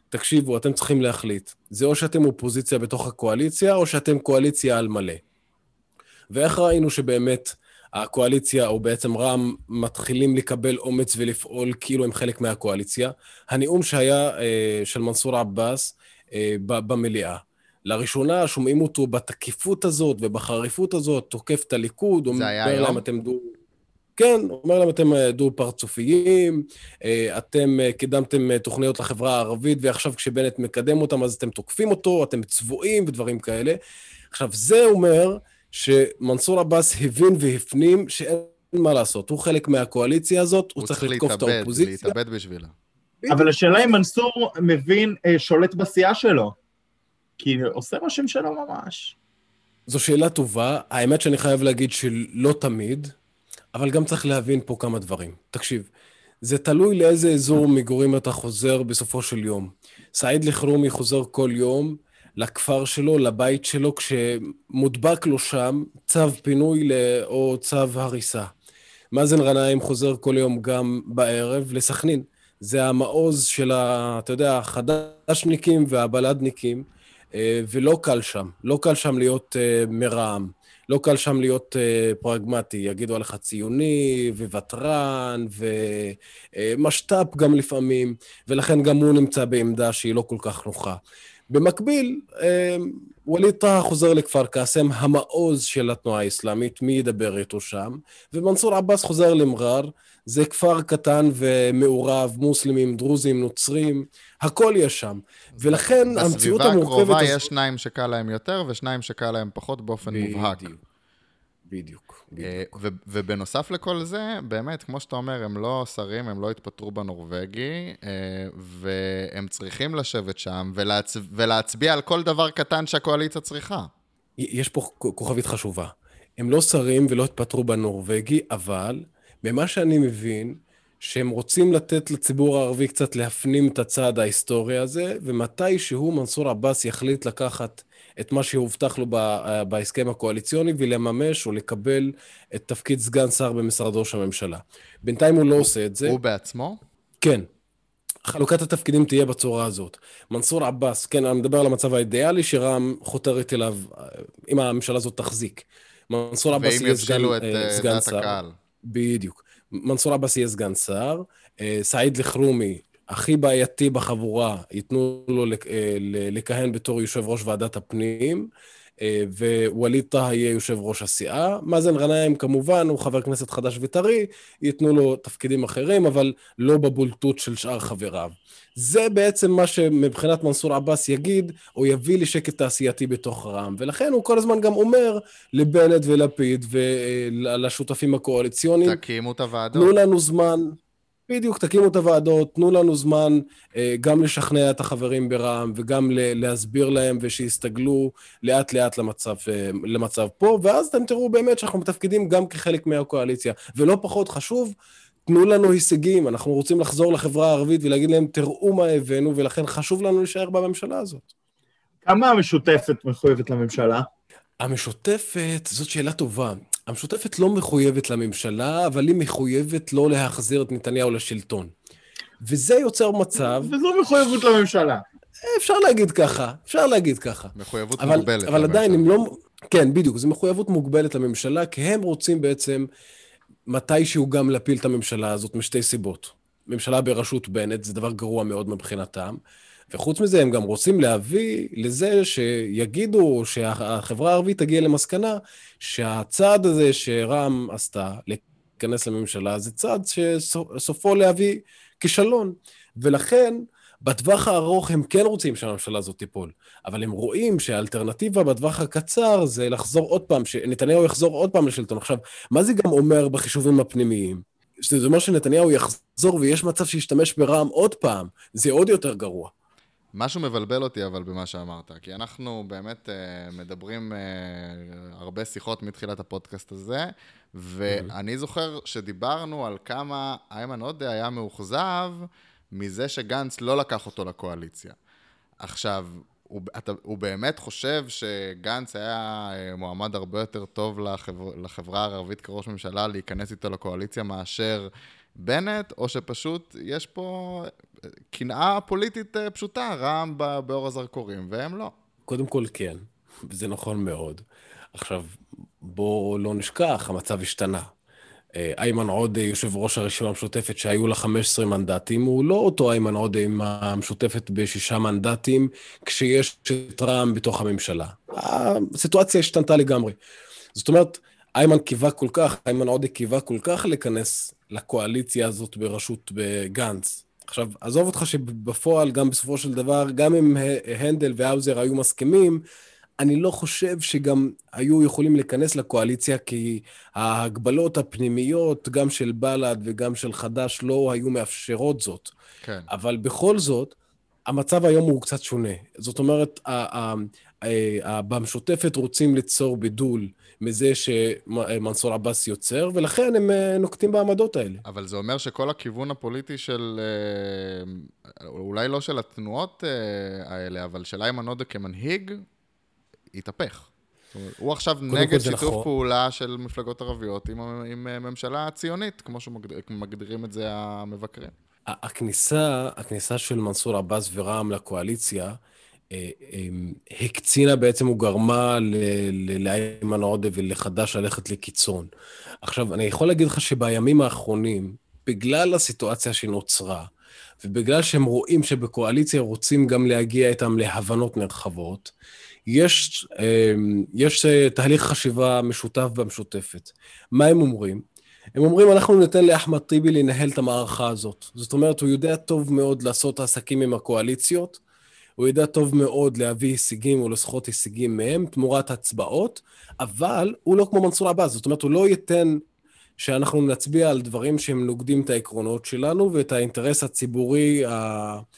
תקשיבו, אתם צריכים להחליט. זה או שאתם אופוזיציה בתוך הקואליציה, או שאתם קואליציה על מלא. ואיך ראינו שבאמת הקואליציה, או בעצם רע"מ, מתחילים לקבל אומץ ולפעול כאילו הם חלק מהקואליציה? הנאום שהיה אה, של מנסור עבאס אה, במליאה. לראשונה שומעים אותו בתקיפות הזאת ובחריפות הזאת, תוקף את הליכוד, אומר להם, אתם דו... כן, אומר להם, אתם אה, דו-פרצופיים, אתם קידמתם תוכניות לחברה הערבית, ועכשיו כשבנט מקדם אותם אז אתם תוקפים אותו, אתם צבועים ודברים כאלה. עכשיו, זה אומר שמנסור עבאס הבין והפנים שאין מה לעשות, הוא חלק מהקואליציה הזאת, הוא, הוא צריך לתקוף את האופוזיציה. הוא צריך להתאבד בשבילה. אבל השאלה אם מנסור מבין, שולט בסיעה שלו. כי עושה רושם שלו ממש. זו שאלה טובה. האמת שאני חייב להגיד שלא תמיד, אבל גם צריך להבין פה כמה דברים. תקשיב, זה תלוי לאיזה אזור מגורים אתה חוזר בסופו של יום. סעיד אלחרומי חוזר כל יום לכפר שלו, לבית שלו, כשמודבק לו שם צו פינוי או צו הריסה. מאזן גנאים חוזר כל יום גם בערב לסכנין. זה המעוז של ה... אתה יודע, החדשניקים והבלדניקים. אה, ולא קל שם. לא קל שם להיות אה, מרעם. לא קל שם להיות uh, פרגמטי, יגידו עליך ציוני וותרן ומשת"פ גם לפעמים, ולכן גם הוא נמצא בעמדה שהיא לא כל כך נוחה. במקביל, uh, ווליד טאהא חוזר לכפר קאסם, המעוז של התנועה האסלאמית, מי ידבר איתו שם? ומנסור עבאס חוזר למרר, זה כפר קטן ומעורב, מוסלמים, דרוזים, נוצרים, הכל יש שם. ולכן המציאות המורכבת... בסביבה הקרובה יש שניים שקל להם יותר ושניים שקל להם פחות באופן. מובהק. בדיוק. אה, בדיוק. ובנוסף לכל זה, באמת, כמו שאתה אומר, הם לא שרים, הם לא התפטרו בנורבגי, אה, והם צריכים לשבת שם ולהצ... ולהצביע על כל דבר קטן שהקואליציה צריכה. יש פה כוכבית חשובה. הם לא שרים ולא התפטרו בנורבגי, אבל ממה שאני מבין, שהם רוצים לתת לציבור הערבי קצת להפנים את הצעד ההיסטורי הזה, ומתי שהוא מנסור עבאס יחליט לקחת את מה שהובטח לו בהסכם הקואליציוני ולממש או לקבל את תפקיד סגן שר במשרד ראש הממשלה. בינתיים הוא לא עושה את זה. הוא בעצמו? כן. חלוקת התפקידים תהיה בצורה הזאת. מנסור עבאס, כן, אני מדבר על המצב האידיאלי שרע"מ חותרת אליו, אם הממשלה הזאת תחזיק. מנסור עבאס יהיה סגן, את, uh, סגן שר. הקהל. בדיוק. מנסור עבאס יהיה סגן שר, אה, סעיד אלחרומי, הכי בעייתי בחבורה, ייתנו לו אה, לכהן בתור יושב ראש ועדת הפנים, ווליד טאהא יהיה יושב ראש הסיעה. מאזן גנאים כמובן, הוא חבר כנסת חדש וטרי, ייתנו לו תפקידים אחרים, אבל לא בבולטות של שאר חבריו. זה בעצם מה שמבחינת מנסור עבאס יגיד, או יביא לשקט תעשייתי בתוך רע"מ. ולכן הוא כל הזמן גם אומר לבנט ולפיד ולשותפים הקואליציוניים, תקימו את הוועדות. תנו לנו זמן, בדיוק, תקימו את הוועדות, תנו לנו זמן אה, גם לשכנע את החברים ברע"מ וגם להסביר להם ושיסתגלו לאט לאט למצב, אה, למצב פה, ואז אתם תראו באמת שאנחנו מתפקדים גם כחלק מהקואליציה. ולא פחות חשוב, תנו לנו הישגים, אנחנו רוצים לחזור לחברה הערבית ולהגיד להם, תראו מה הבאנו, ולכן חשוב לנו להישאר בממשלה הזאת. כמה המשותפת מחויבת לממשלה? המשותפת, זאת שאלה טובה. המשותפת לא מחויבת לממשלה, אבל היא מחויבת לא להחזיר את נתניהו לשלטון. וזה יוצר מצב... וזו מחויבות לממשלה. אפשר להגיד ככה, אפשר להגיד ככה. מחויבות אבל, מוגבלת. אבל עדיין הם לא... כן, בדיוק, זו מחויבות מוגבלת לממשלה, כי הם רוצים בעצם מתישהו גם להפיל את הממשלה הזאת משתי סיבות. ממשלה בראשות בנט זה דבר גרוע מאוד מבחינתם, וחוץ מזה הם גם רוצים להביא לזה שיגידו, שהחברה הערבית תגיע למסקנה שהצעד הזה שרע"מ עשתה, להיכנס לממשלה, זה צעד שסופו להביא כישלון. ולכן, בטווח הארוך הם כן רוצים שהממשלה הזאת תיפול, אבל הם רואים שהאלטרנטיבה בטווח הקצר זה לחזור עוד פעם, שנתניהו יחזור עוד פעם לשלטון. עכשיו, מה זה גם אומר בחישובים הפנימיים? שזה אומר שנתניהו יחזור ויש מצב שישתמש ברע"מ עוד פעם, זה עוד יותר גרוע. משהו מבלבל אותי אבל במה שאמרת, כי אנחנו באמת uh, מדברים uh, הרבה שיחות מתחילת הפודקאסט הזה, ואני זוכר שדיברנו על כמה איימן עודה היה מאוכזב מזה שגנץ לא לקח אותו לקואליציה. עכשיו, הוא, אתה, הוא באמת חושב שגנץ היה אה, מועמד הרבה יותר טוב לחבר, לחברה הערבית כראש ממשלה להיכנס איתו לקואליציה מאשר בנט, או שפשוט יש פה אה, קנאה פוליטית אה, פשוטה, רע"מ באור הזרקורים, והם לא. קודם כל כן, וזה נכון מאוד. עכשיו, בואו לא נשכח, המצב השתנה. איימן עודה, יושב ראש הרשימה המשותפת, שהיו לה 15 מנדטים, הוא לא אותו איימן עודה עם המשותפת בשישה מנדטים, כשיש את רע"מ בתוך הממשלה. הסיטואציה השתנתה לגמרי. זאת אומרת, איימן קיווה כל כך, איימן עודה קיווה כל כך להיכנס לקואליציה הזאת בראשות גנץ. עכשיו, עזוב אותך שבפועל, גם בסופו של דבר, גם אם הנדל והאוזר היו מסכימים, אני לא חושב שגם היו יכולים להיכנס לקואליציה, כי ההגבלות הפנימיות, גם של בל"ד וגם של חד"ש, לא היו מאפשרות זאת. כן. אבל בכל זאת, המצב היום הוא קצת שונה. זאת אומרת, במשותפת רוצים ליצור בידול מזה שמנסור עבאס יוצר, ולכן הם אה, נוקטים בעמדות האלה. אבל זה אומר שכל הכיוון הפוליטי של, אה, אולי לא של התנועות אה, האלה, אבל של איימן עודה כמנהיג, התהפך. הוא עכשיו נגד שיתוף נכון. פעולה של מפלגות ערביות עם, עם ממשלה ציונית, כמו שמגדירים את זה המבקרים. הכניסה, הכניסה של מנסור עבאס ורע"מ לקואליציה, הקצינה בעצם, הוא גרמה לאיימן עודה ולחד"ש ללכת לקיצון. עכשיו, אני יכול להגיד לך שבימים האחרונים, בגלל הסיטואציה שנוצרה, ובגלל שהם רואים שבקואליציה רוצים גם להגיע איתם להבנות נרחבות, יש, יש אה, תהליך חשיבה משותף במשותפת. מה הם אומרים? הם אומרים, אנחנו ניתן לאחמד טיבי לנהל את המערכה הזאת. זאת אומרת, הוא יודע טוב מאוד לעשות עסקים עם הקואליציות, הוא יודע טוב מאוד להביא הישגים או לסחוט הישגים מהם תמורת הצבעות, אבל הוא לא כמו מנסור עבאס, זאת אומרת, הוא לא ייתן שאנחנו נצביע על דברים שהם נוגדים את העקרונות שלנו ואת האינטרס הציבורי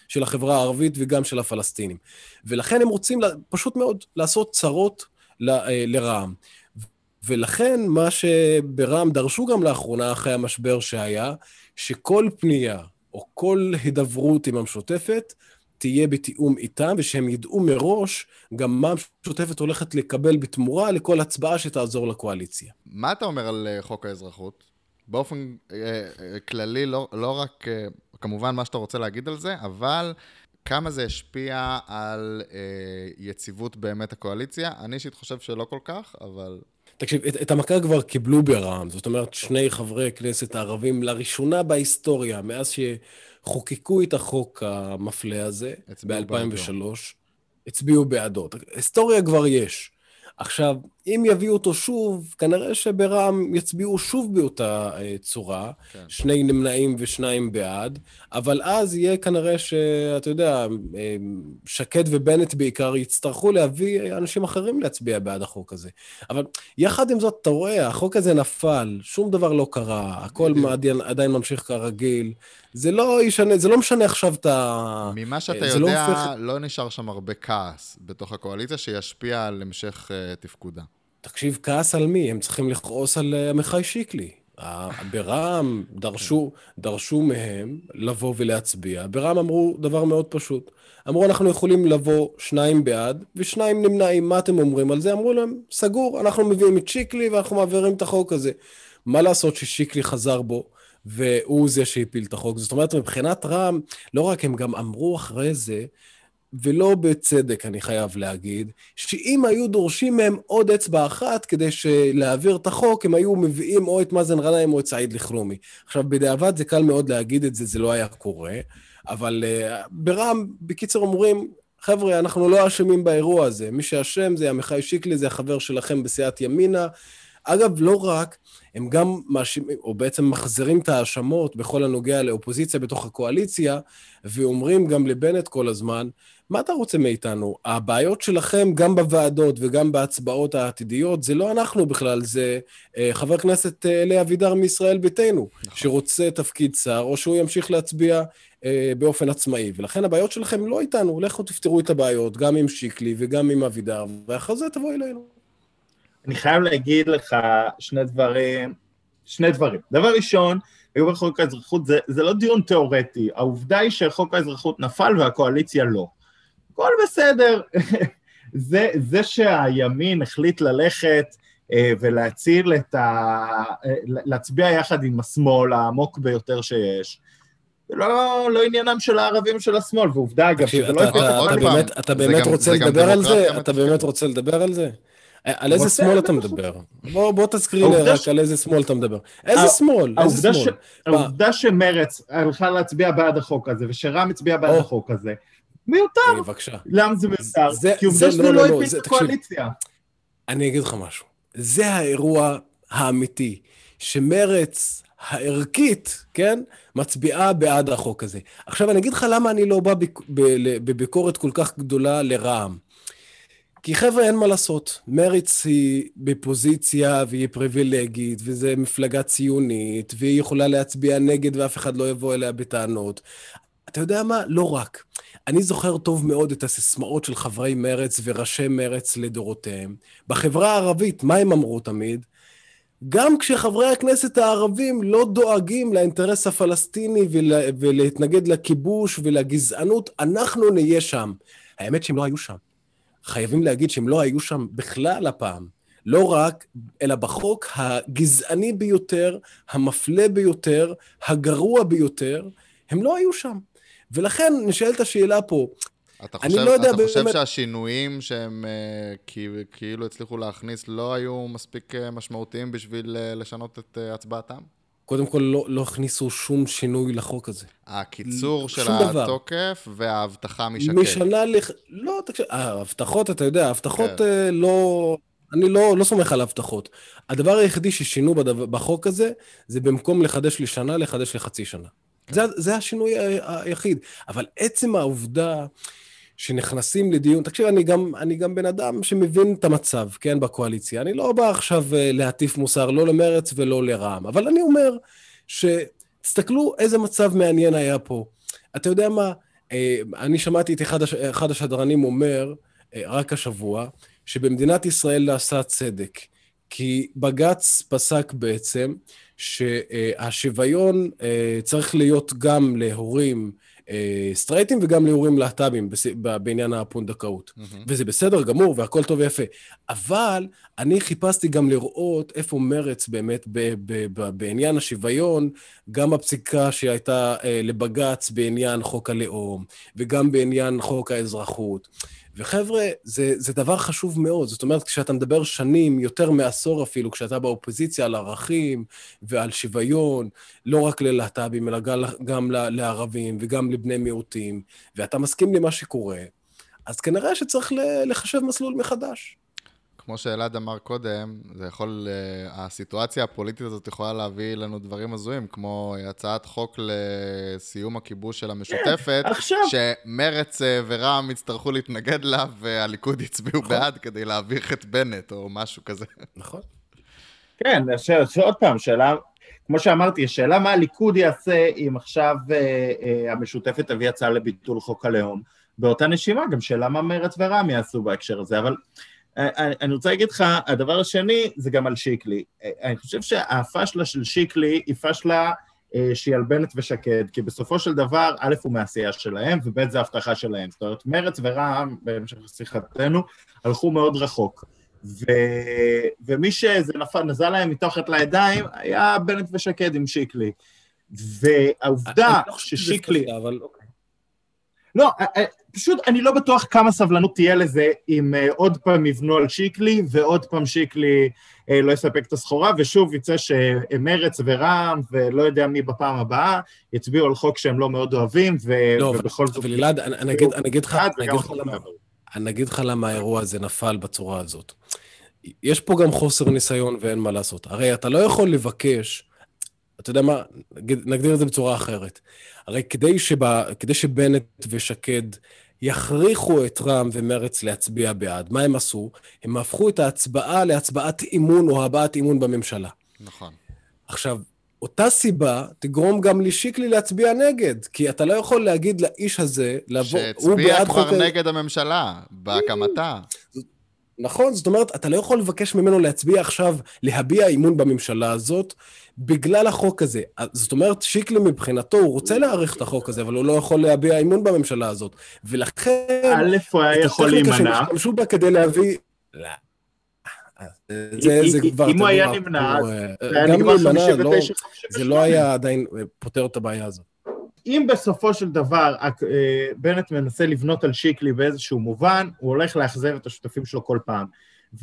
של החברה הערבית וגם של הפלסטינים. ולכן הם רוצים פשוט מאוד לעשות צרות אה, לרע"מ. ולכן מה שברע"מ דרשו גם לאחרונה, אחרי המשבר שהיה, שכל פנייה או כל הידברות עם המשותפת תהיה בתיאום איתם, ושהם ידעו מראש גם מה המשותפת הולכת לקבל בתמורה לכל הצבעה שתעזור לקואליציה. מה אתה אומר על uh, חוק האזרחות? באופן uh, uh, כללי, לא, לא רק, uh, כמובן מה שאתה רוצה להגיד על זה, אבל כמה זה השפיע על uh, יציבות באמת הקואליציה? אני אישית חושב שלא כל כך, אבל... תקשיב, את, את המכה כבר קיבלו ברע"מ, זאת אומרת, שני חברי כנסת הערבים לראשונה בהיסטוריה, מאז ש... חוקקו את החוק המפלה הזה ב-2003, הצביעו בעדו. היסטוריה כבר יש. עכשיו, אם יביאו אותו שוב, כנראה שברע"מ יצביעו שוב באותה אה, צורה, כן. שני נמנעים ושניים בעד, אבל אז יהיה כנראה שאתה יודע, אה, שקד ובנט בעיקר יצטרכו להביא אנשים אחרים להצביע בעד החוק הזה. אבל יחד עם זאת, אתה רואה, החוק הזה נפל, שום דבר לא קרה, הכל עדיין, עדיין ממשיך כרגיל. זה לא ישנה, זה לא משנה עכשיו את ה... ממה שאתה אה, יודע, לא, הופך... לא נשאר שם הרבה כעס בתוך הקואליציה שישפיע על המשך uh, תפקודה. תקשיב, כעס על מי? הם צריכים לכעוס על אה, עמיחי שיקלי. ברע"מ דרשו, דרשו מהם לבוא ולהצביע. ברע"מ אמרו דבר מאוד פשוט. אמרו, אנחנו יכולים לבוא שניים בעד ושניים נמנעים. מה אתם אומרים על זה? אמרו להם, סגור, אנחנו מביאים את שיקלי ואנחנו מעבירים את החוק הזה. מה לעשות ששיקלי חזר בו, והוא זה שהפיל את החוק? זאת אומרת, מבחינת רע"מ, לא רק הם גם אמרו אחרי זה, ולא בצדק, אני חייב להגיד, שאם היו דורשים מהם עוד אצבע אחת כדי להעביר את החוק, הם היו מביאים או את מאזן גנאים או את סעיד לכרומי. עכשיו, בדיעבד זה קל מאוד להגיד את זה, זה לא היה קורה, אבל uh, ברע"מ, בקיצור, אומרים, חבר'ה, אנחנו לא אשמים באירוע הזה. מי שאשם זה עמיחי שיקלי, זה החבר שלכם בסיעת ימינה. אגב, לא רק, הם גם מאשימים, או בעצם מחזירים את ההאשמות בכל הנוגע לאופוזיציה בתוך הקואליציה, ואומרים גם לבנט כל הזמן, מה אתה רוצה מאיתנו? הבעיות שלכם, גם בוועדות וגם בהצבעות העתידיות, זה לא אנחנו בכלל, זה אה, חבר הכנסת אה, אלי אבידר מישראל ביתנו, נכון. שרוצה תפקיד שר, או שהוא ימשיך להצביע אה, באופן עצמאי. ולכן הבעיות שלכם לא איתנו, לכו תפתרו את הבעיות, גם עם שיקלי וגם עם אבידר, ואחרי זה תבואי אלינו. אני חייב להגיד לך שני דברים, שני דברים. דבר ראשון, לגבי חוק האזרחות, זה, זה לא דיון תיאורטי, העובדה היא שחוק האזרחות נפל והקואליציה לא. הכל בסדר. זה, זה שהימין החליט ללכת אה, ולהציל את ה... אה, להצביע יחד עם השמאל העמוק ביותר שיש, זה לא, לא עניינם של הערבים של השמאל, ועובדה אגב, שזה לא... אתה באמת רוצה לדבר על זה? אתה באמת רוצה לדבר על זה? על איזה שמאל אתה מדבר? בוא תזכיר לי רק על איזה שמאל אתה מדבר. איזה שמאל? איזה שמאל? העובדה שמרץ הלכה להצביע בעד החוק הזה, ושרם הצביע בעד החוק הזה, מיותר. בבקשה. למה זה מיותר? כי עובדה שזה לא, לא, לא הפיל את הקואליציה. אני אגיד לך משהו. זה האירוע האמיתי, שמרץ הערכית, כן, מצביעה בעד החוק הזה. עכשיו, אני אגיד לך למה אני לא בא בביקורת כל כך גדולה לרע"מ. כי חבר'ה, אין מה לעשות. מריץ היא בפוזיציה והיא פריבילגית, וזו מפלגה ציונית, והיא יכולה להצביע נגד ואף אחד לא יבוא אליה בטענות. אתה יודע מה? לא רק. אני זוכר טוב מאוד את הסיסמאות של חברי מרץ וראשי מרץ לדורותיהם. בחברה הערבית, מה הם אמרו תמיד? גם כשחברי הכנסת הערבים לא דואגים לאינטרס הפלסטיני ול, ולהתנגד לכיבוש ולגזענות, אנחנו נהיה שם. האמת שהם לא היו שם. חייבים להגיד שהם לא היו שם בכלל הפעם. לא רק, אלא בחוק הגזעני ביותר, המפלה ביותר, הגרוע ביותר, הם לא היו שם. ולכן נשאלת השאלה פה, אתה חושב, לא אתה באמת... חושב שהשינויים שהם uh, כאילו הצליחו להכניס לא היו מספיק uh, משמעותיים בשביל uh, לשנות את הצבעתם? קודם כל, לא, לא הכניסו שום שינוי לחוק הזה. הקיצור של התוקף. וההבטחה משקל. משנה לך... לא, תקשיב, ההבטחות, אתה יודע, ההבטחות כן. לא... אני לא, לא סומך על ההבטחות. הדבר היחידי ששינו בדבר, בחוק הזה, זה במקום לחדש לשנה, לחדש לחצי שנה. כן. זה, זה השינוי היחיד. אבל עצם העובדה שנכנסים לדיון, תקשיב, אני גם, אני גם בן אדם שמבין את המצב, כן, בקואליציה. אני לא בא עכשיו אה, להטיף מוסר לא למרץ ולא לרע"מ, אבל אני אומר שתסתכלו איזה מצב מעניין היה פה. אתה יודע מה, אה, אני שמעתי את אחד, הש... אחד השדרנים אומר, אה, רק השבוע, שבמדינת ישראל נעשה צדק. כי בג"ץ פסק בעצם שהשוויון צריך להיות גם להורים סטרייטים וגם להורים להט"בים בעניין הפונדקאות. Mm-hmm. וזה בסדר גמור והכל טוב ויפה. אבל אני חיפשתי גם לראות איפה מרץ באמת ב- ב- ב- בעניין השוויון, גם הפסיקה שהייתה אה, לבג"ץ בעניין חוק הלאום, וגם בעניין חוק האזרחות. וחבר'ה, זה, זה דבר חשוב מאוד. זאת אומרת, כשאתה מדבר שנים, יותר מעשור אפילו, כשאתה באופוזיציה על ערכים ועל שוויון, לא רק ללהט"בים, אלא גם, לערבים וגם לבני מיעוטים, ואתה מסכים למה שקורה, אז כנראה שצריך לחשב מסלול מחדש. כמו שאלעד אמר קודם, זה יכול, uh, הסיטואציה הפוליטית הזאת יכולה להביא לנו דברים הזויים, כמו הצעת חוק לסיום הכיבוש של המשותפת, עכשיו... שמרץ uh, ורע"מ יצטרכו להתנגד לה, והליכוד יצביעו נכון. בעד כדי להביך את בנט, או משהו כזה. נכון. כן, שעוד פעם, שאלה, כמו שאמרתי, השאלה מה הליכוד יעשה אם עכשיו uh, המשותפת תביא הצעה לביטול חוק הלאום. באותה נשימה, גם שאלה מה מרץ ורע"מ יעשו בהקשר הזה, אבל... אני רוצה להגיד לך, הדבר השני זה גם על שיקלי. אני חושב שהפשלה של שיקלי היא פשלה אה, שהיא על בנט ושקד, כי בסופו של דבר, א', הוא מעשייה שלהם, וב', זה הבטחה שלהם. זאת אומרת, מרץ ורע"מ, בהמשך לשיחתנו, הלכו מאוד רחוק. ו... ומי שזה נפל, נזל להם מתחת לידיים, היה בנט ושקד עם שיקלי. והעובדה לא ששיקלי... אבל... אוקיי. לא, פשוט אני לא בטוח כמה סבלנות תהיה לזה אם uh, עוד פעם יבנו על שיקלי, ועוד פעם שיקלי uh, לא יספק את הסחורה, ושוב יצא שמרץ ורע"מ, ולא יודע מי בפעם הבאה, יצביעו על חוק שהם לא מאוד אוהבים, ו- לא, ובכל זאת... אבל אלעד, אני אגיד לך למה האירוע הזה נפל בצורה הזאת. יש פה גם חוסר ניסיון ואין מה לעשות. הרי אתה לא יכול לבקש, אתה יודע מה, נגדיר את זה בצורה אחרת. הרי כדי, שבא, כדי שבנט ושקד יכריחו את רע"מ ומרץ להצביע בעד, מה הם עשו? הם הפכו את ההצבעה להצבעת אימון או הבעת אימון בממשלה. נכון. עכשיו, אותה סיבה תגרום גם לשיקלי להצביע נגד, כי אתה לא יכול להגיד לאיש הזה, לבוא, הוא בעד חוק... שהצביע כבר נגד הממשלה, בהקמתה. נכון, זאת אומרת, אתה לא יכול לבקש ממנו להצביע עכשיו, להביע אמון בממשלה הזאת, בגלל החוק הזה. זאת אומרת, שיקלי מבחינתו, הוא רוצה להעריך את החוק הזה, אבל הוא לא יכול להביע אמון בממשלה הזאת. ולכן... א', הוא היה יכול להימנע. את הטכניקה שהם השתמשו בה כדי להביא... לא. זה, זה כבר... אם הוא היה נמנע, זה היה נגמר 59 לא, זה לא היה עדיין פותר את הבעיה הזאת. אם בסופו של דבר אה, בנט מנסה לבנות על שיקלי באיזשהו מובן, הוא הולך לאכזב את השותפים שלו כל פעם.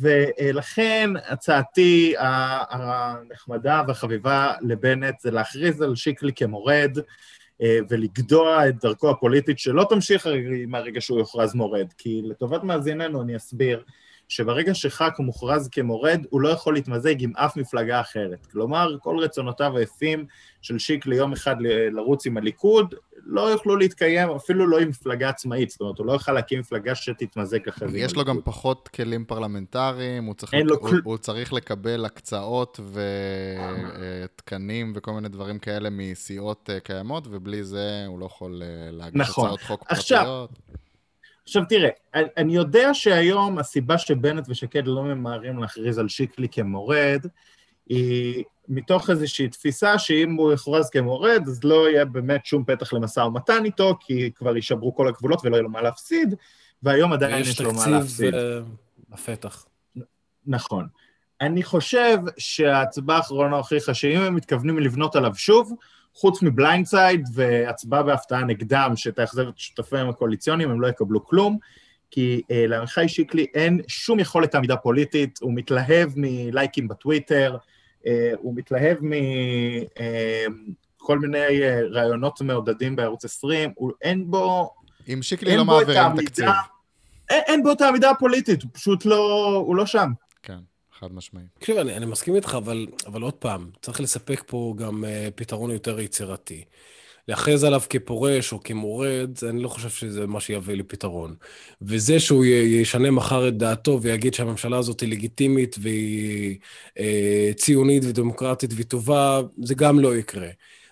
ולכן הצעתי הנחמדה והחביבה לבנט זה להכריז על שיקלי כמורד אה, ולגדוע את דרכו הפוליטית שלא תמשיך מהרגע שהוא יוכרז מורד, כי לטובת מאזיננו אני אסביר שברגע שח"כ מוכרז כמורד, הוא לא יכול להתמזג עם אף מפלגה אחרת. כלומר, כל רצונותיו היפים של שיקלי יום אחד לרוץ עם הליכוד, לא יוכלו להתקיים אפילו לא עם מפלגה עצמאית, זאת אומרת, הוא לא יוכל להקים מפלגה שתתמזג אחרי זה. יש לו גם פחות כלים פרלמנטריים, הוא צריך, לק... הוא, כל... הוא צריך לקבל הקצאות ותקנים וכל מיני דברים כאלה מסיעות אה, קיימות, ובלי זה הוא לא יכול אה, להגיש נכון. הצעות חוק עכשיו, פרטיות. עכשיו תראה, אני יודע שהיום הסיבה שבנט ושקד לא ממהרים להכריז על שיקלי כמורד, היא מתוך איזושהי תפיסה שאם הוא יוכרז כמורד, אז לא יהיה באמת שום פתח למשא ומתן איתו, כי כבר יישברו כל הגבולות ולא יהיה לו מה להפסיד, והיום עדיין יש לו מה להפסיד. ויש תקציב בפתח. נכון. אני חושב שההצבעה האחרונה הוכיחה שאם הם מתכוונים לבנות עליו שוב, חוץ מ blindside והצבעה בהפתעה נגדם, שתאכזב את שותפיהם הקואליציוניים, הם לא יקבלו כלום, כי אה, לעמיחי שיקלי אין שום יכולת עמידה פוליטית, הוא מתלהב מלייקים בטוויטר, אה, הוא מתלהב מכל אה, מיני אה, רעיונות מעודדים בערוץ 20, הוא, אין בו... אם שיקלי לא מעבירים תקציב. אין, אין בו את העמידה הפוליטית, הוא פשוט לא, הוא לא שם. חד משמעית. תקשיב, אני, אני מסכים איתך, אבל, אבל עוד פעם, צריך לספק פה גם uh, פתרון יותר יצירתי. להכריז עליו כפורש או כמורד, אני לא חושב שזה מה שיביא לפתרון. וזה שהוא ישנה מחר את דעתו ויגיד שהממשלה הזאת היא לגיטימית והיא אה, ציונית ודמוקרטית וטובה, זה גם לא יקרה.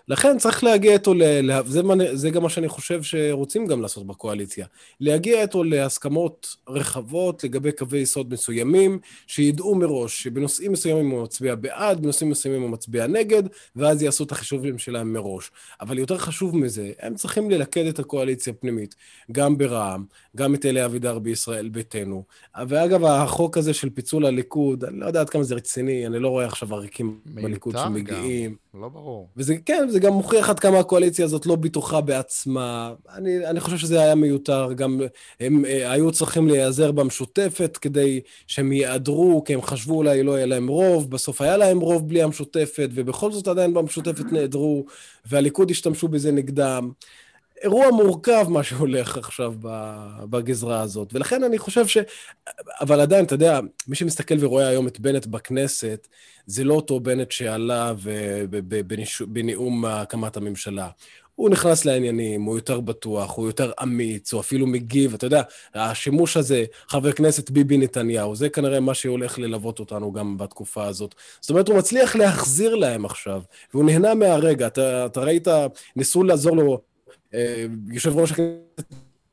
לכן צריך להגיע איתו, ל... זה, זה גם מה שאני חושב שרוצים גם לעשות בקואליציה, להגיע איתו להסכמות רחבות לגבי קווי יסוד מסוימים, שידעו מראש שבנושאים מסוימים הוא מצביע בעד, בנושאים מסוימים הוא מצביע נגד, ואז יעשו את החישובים שלהם מראש. אבל יותר חשוב מזה, הם צריכים ללכד את הקואליציה הפנימית, גם ברע"מ, גם את אלי אבידר בישראל ביתנו. ואגב, החוק הזה של פיצול הליכוד, אני לא יודע עד כמה זה רציני, אני לא רואה עכשיו עריקים בליכוד שמגיעים. לא ברור. וזה, כן, זה גם מוכיח עד כמה הקואליציה הזאת לא בטוחה בעצמה. אני, אני חושב שזה היה מיותר. גם הם אה, היו צריכים להיעזר במשותפת כדי שהם ייעדרו, כי הם חשבו אולי לא יהיה להם רוב. בסוף היה להם רוב בלי המשותפת, ובכל זאת עדיין במשותפת נעדרו, והליכוד השתמשו בזה נגדם. אירוע מורכב מה שהולך עכשיו בגזרה הזאת, ולכן אני חושב ש... אבל עדיין, אתה יודע, מי שמסתכל ורואה היום את בנט בכנסת, זה לא אותו בנט שעלה בנאום הקמת הממשלה. הוא נכנס לעניינים, הוא יותר בטוח, הוא יותר אמיץ, הוא אפילו מגיב, אתה יודע, השימוש הזה, חבר כנסת ביבי נתניהו, זה כנראה מה שהולך ללוות אותנו גם בתקופה הזאת. זאת אומרת, הוא מצליח להחזיר להם עכשיו, והוא נהנה מהרגע. אתה, אתה ראית, ניסו לעזור לו יושב ראש הכנסת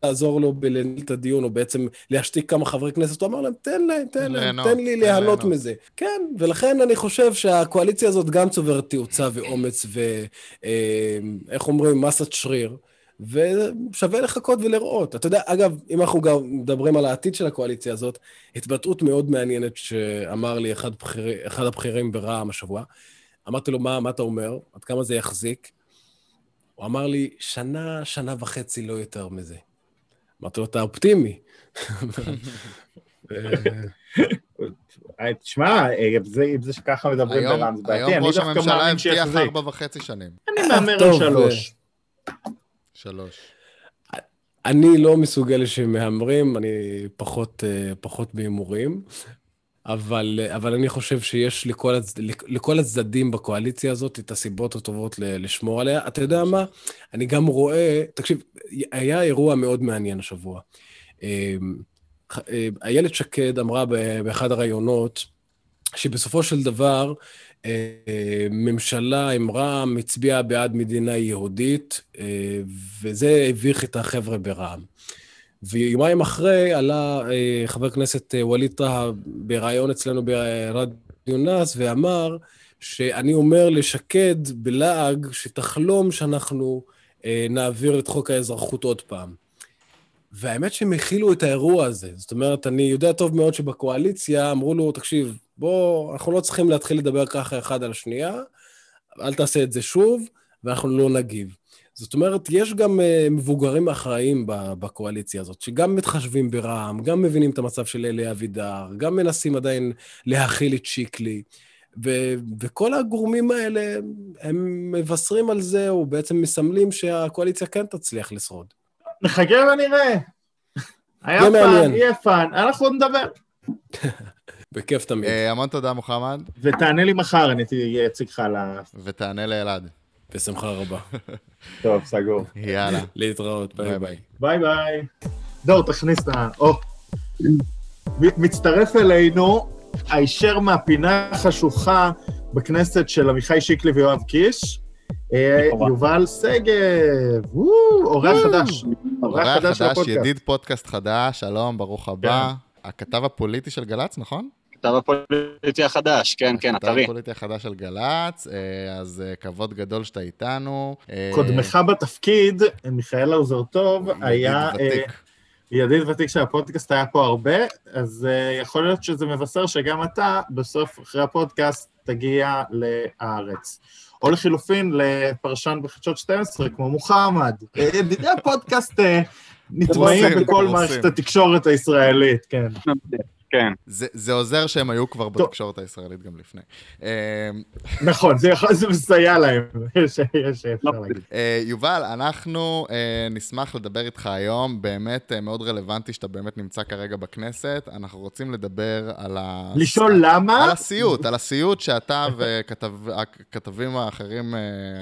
לעזור לו בלנהל את הדיון, או בעצם להשתיק כמה חברי כנסת, הוא אמר להם, תן להם, תן להם, תן לי ליהנות מזה. כן, ולכן אני חושב שהקואליציה הזאת גם צוברת תאוצה ואומץ, ואיך אה, אומרים, מסת שריר. ושווה לחכות ולראות. אתה יודע, אגב, אם אנחנו גם מדברים על העתיד של הקואליציה הזאת, התבטאות מאוד מעניינת שאמר לי אחד, בחיר, אחד הבכירים ברע"מ השבוע. אמרתי לו, מה, מה אתה אומר? עד כמה זה יחזיק? הוא אמר לי, שנה, שנה וחצי, לא יותר מזה. אמרתי לו, אתה אופטימי. אה, תשמע, אם זה שככה מדברים ברם, זה בעייתי, אני דווקא מאמין שיחזיק. היום ראש הממשלה הבטיח ארבע וחצי שנים. אני מהמר על שלוש. שלוש. אני לא מסוגל שמהמרים, אני פחות, אה, פחות בהימורים, אבל, אבל אני חושב שיש לכל, הצ... לכל הצדדים בקואליציה הזאת את הסיבות הטובות לשמור עליה. אתה יודע מה? אני גם רואה, תקשיב, היה אירוע מאוד מעניין השבוע. אמ, אה, איילת שקד אמרה באחד הראיונות, שבסופו של דבר, אה, ממשלה עם רע"מ הצביעה בעד מדינה יהודית, אה, וזה הביך את החבר'ה ברע"מ. ויומיים אחרי עלה חבר הכנסת ווליד טאהא בריאיון אצלנו ברדיו נאס ואמר שאני אומר לשקד בלעג שתחלום שאנחנו נעביר את חוק האזרחות עוד פעם. והאמת שהם הכילו את האירוע הזה. זאת אומרת, אני יודע טוב מאוד שבקואליציה אמרו לו, תקשיב, בוא, אנחנו לא צריכים להתחיל לדבר ככה אחד על השנייה, אל תעשה את זה שוב, ואנחנו לא נגיב. זאת אומרת, יש גם אה, מבוגרים אחראיים בקואליציה הזאת, שגם מתחשבים ברע"מ, גם מבינים את המצב של אלי אבידר, גם מנסים עדיין להכיל את שיקלי. ו- וכל הגורמים האלה, הם מבשרים על זה, או בעצם מסמלים שהקואליציה כן תצליח לשרוד. נחכה ונראה. היה fun, יהיה fun, אנחנו נדבר. בכיף תמיד. אה, המון תודה, מוחמד. ותענה לי מחר, אני אציג לך על ה... ותענה לאלעד. בשמחה רבה. טוב, סגור. יאללה. להתראות, ביי ביי. ביי ביי. דור, תכניס את ה... או. מצטרף אלינו הישר מהפינה החשוכה בכנסת של עמיחי שיקלי ויואב קיש. אה, יובל שגב, אורח חדש. אורח חדש, ידיד פודקאסט חדש, שלום, ברוך הבא. כן. הכתב הפוליטי של גל"צ, נכון? הכתב הפוליטי החדש, כן, כן, אתרי. הכתב הפוליטי החדש של גל"צ, אה, אז אה, כבוד גדול שאתה איתנו. קודמך בתפקיד, מיכאל האוזר טוב, היה... ידיד ותיק של הפודקאסט היה פה הרבה, אז יכול להיות שזה מבשר שגם אתה, בסוף, אחרי הפודקאסט, תגיע לארץ. או לחילופין לפרשן בחדשות 12, כמו מוחמד. ידידי הפודקאסט אה, נטמעים בכל מערכת התקשורת הישראלית, כן. כן. זה, זה עוזר שהם היו כבר. בתקשורת הישראלית גם לפני. אמ, נכון, זה יכול, זה מסייע להם, יש אפשר לא. להגיד. אה, יובל, אנחנו אה, נשמח לדבר איתך היום, באמת אה, מאוד רלוונטי שאתה באמת נמצא כרגע בכנסת. אנחנו רוצים לדבר על ה... לשאול למה? על הסיוט, על הסיוט שאתה והכתבים האחרים,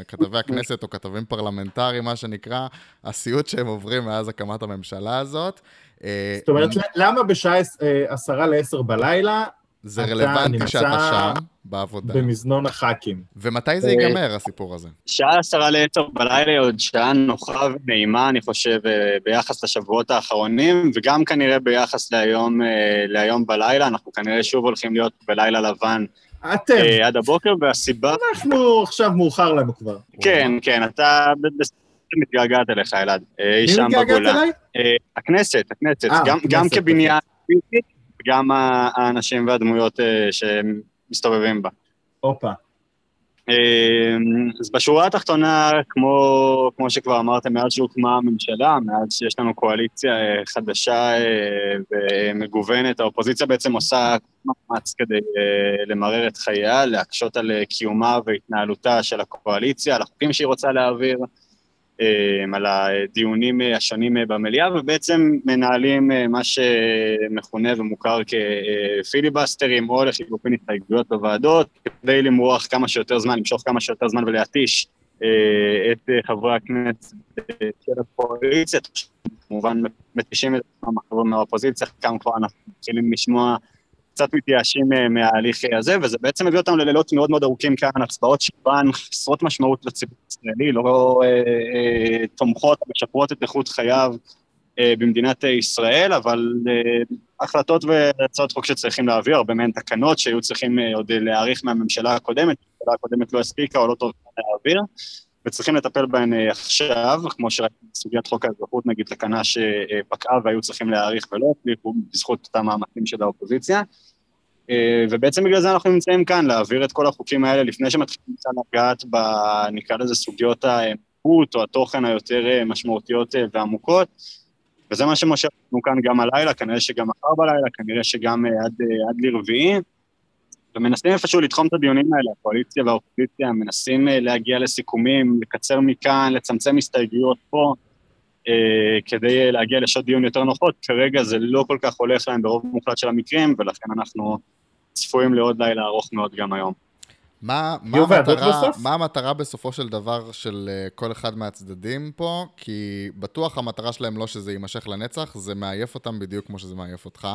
כתבי הכנסת או כתבים פרלמנטריים, מה שנקרא, הסיוט שהם עוברים מאז הקמת הממשלה הזאת. אה, זאת אומרת, למה בשעה אה, עשרה לעשר בלילה זה רלוונטי שאתה שם, בעבודה. במזנון הח"כים. ומתי זה ייגמר, הסיפור הזה? שעה עשרה לעשר בלילה היא עוד שעה נוחה ונעימה, אני חושב, אה, ביחס לשבועות האחרונים, וגם כנראה ביחס להיום, להיום בלילה, אנחנו כנראה שוב הולכים להיות בלילה לבן. אתם. עד הבוקר, והסיבה... אנחנו עכשיו מאוחר לנו כבר. כן, כן, אתה מתגעגעת אליך, אלעד. מי מתגעגעת אליי? אה, הכנסת, הכנסת. אה, גם כבניין פיזי, גם האנשים והדמויות אה, שמסתובבים בה. הופה. אז בשורה התחתונה, כמו, כמו שכבר אמרתם, מאז שהוקמה הממשלה, מאז שיש לנו קואליציה חדשה ומגוונת, האופוזיציה בעצם עושה מאמץ כדי למרר את חייה, להקשות על קיומה והתנהלותה של הקואליציה, על החוקים שהיא רוצה להעביר. אמ, על הדיונים השונים במליאה, ובעצם מנהלים אה, מה שמכונה ומוכר כפיליבסטרים, או לחילופין הסתייגויות בוועדות, כדי למרוח כמה שיותר זמן, למשוך כמה שיותר זמן ולהתיש אה, את חברי הכנסת של הקואליציה, כמובן מתישים את החברים מהאופוזיציה, חלקם כבר אנחנו מתחילים לשמוע קצת מתייאשים אה, מההליך הזה, וזה בעצם מביא אותנו ללילות מאוד מאוד ארוכים כאן, הצבעות שכבן חסרות משמעות לציבור הישראלי, לא אה, אה, תומכות ומשפרות את איכות חייו אה, במדינת ישראל, אבל אה, החלטות והצעות חוק שצריכים להעביר, הרבה מהן תקנות שהיו צריכים אה, עוד להאריך מהממשלה הקודמת, הממשלה הקודמת לא הספיקה או לא טוב להעביר, וצריכים לטפל בהן אה, עכשיו, כמו שראיתי בסוגיית חוק האזרחות, נגיד תקנה שפקעה והיו צריכים להאריך ולא הצליחו בזכות אותם מאמצים של האופוזיציה. אה, ובעצם בגלל זה אנחנו נמצאים כאן, להעביר את כל החוקים האלה לפני שמתחילים קצת לגעת ב... נקרא לזה סוגיות המהות או התוכן היותר אה, משמעותיות ועמוקות. וזה מה שמושך לנו כאן גם הלילה, כנראה שגם מחר בלילה, כנראה שגם עד, עד לרביעי. ומנסים איפשהו לתחום את הדיונים האלה, הקואליציה והאופוזיציה מנסים אה, להגיע לסיכומים, לקצר מכאן, לצמצם הסתייגויות פה, אה, כדי להגיע לשעות דיון יותר נוחות. כרגע זה לא כל כך הולך להם ברוב מוחלט של המקרים, ולכן אנחנו צפויים לעוד לילה ארוך מאוד גם היום. מה, מה, המטרה, מה המטרה בסופו של דבר של uh, כל אחד מהצדדים פה? כי בטוח המטרה שלהם לא שזה יימשך לנצח, זה מעייף אותם בדיוק כמו שזה מעייף אותך.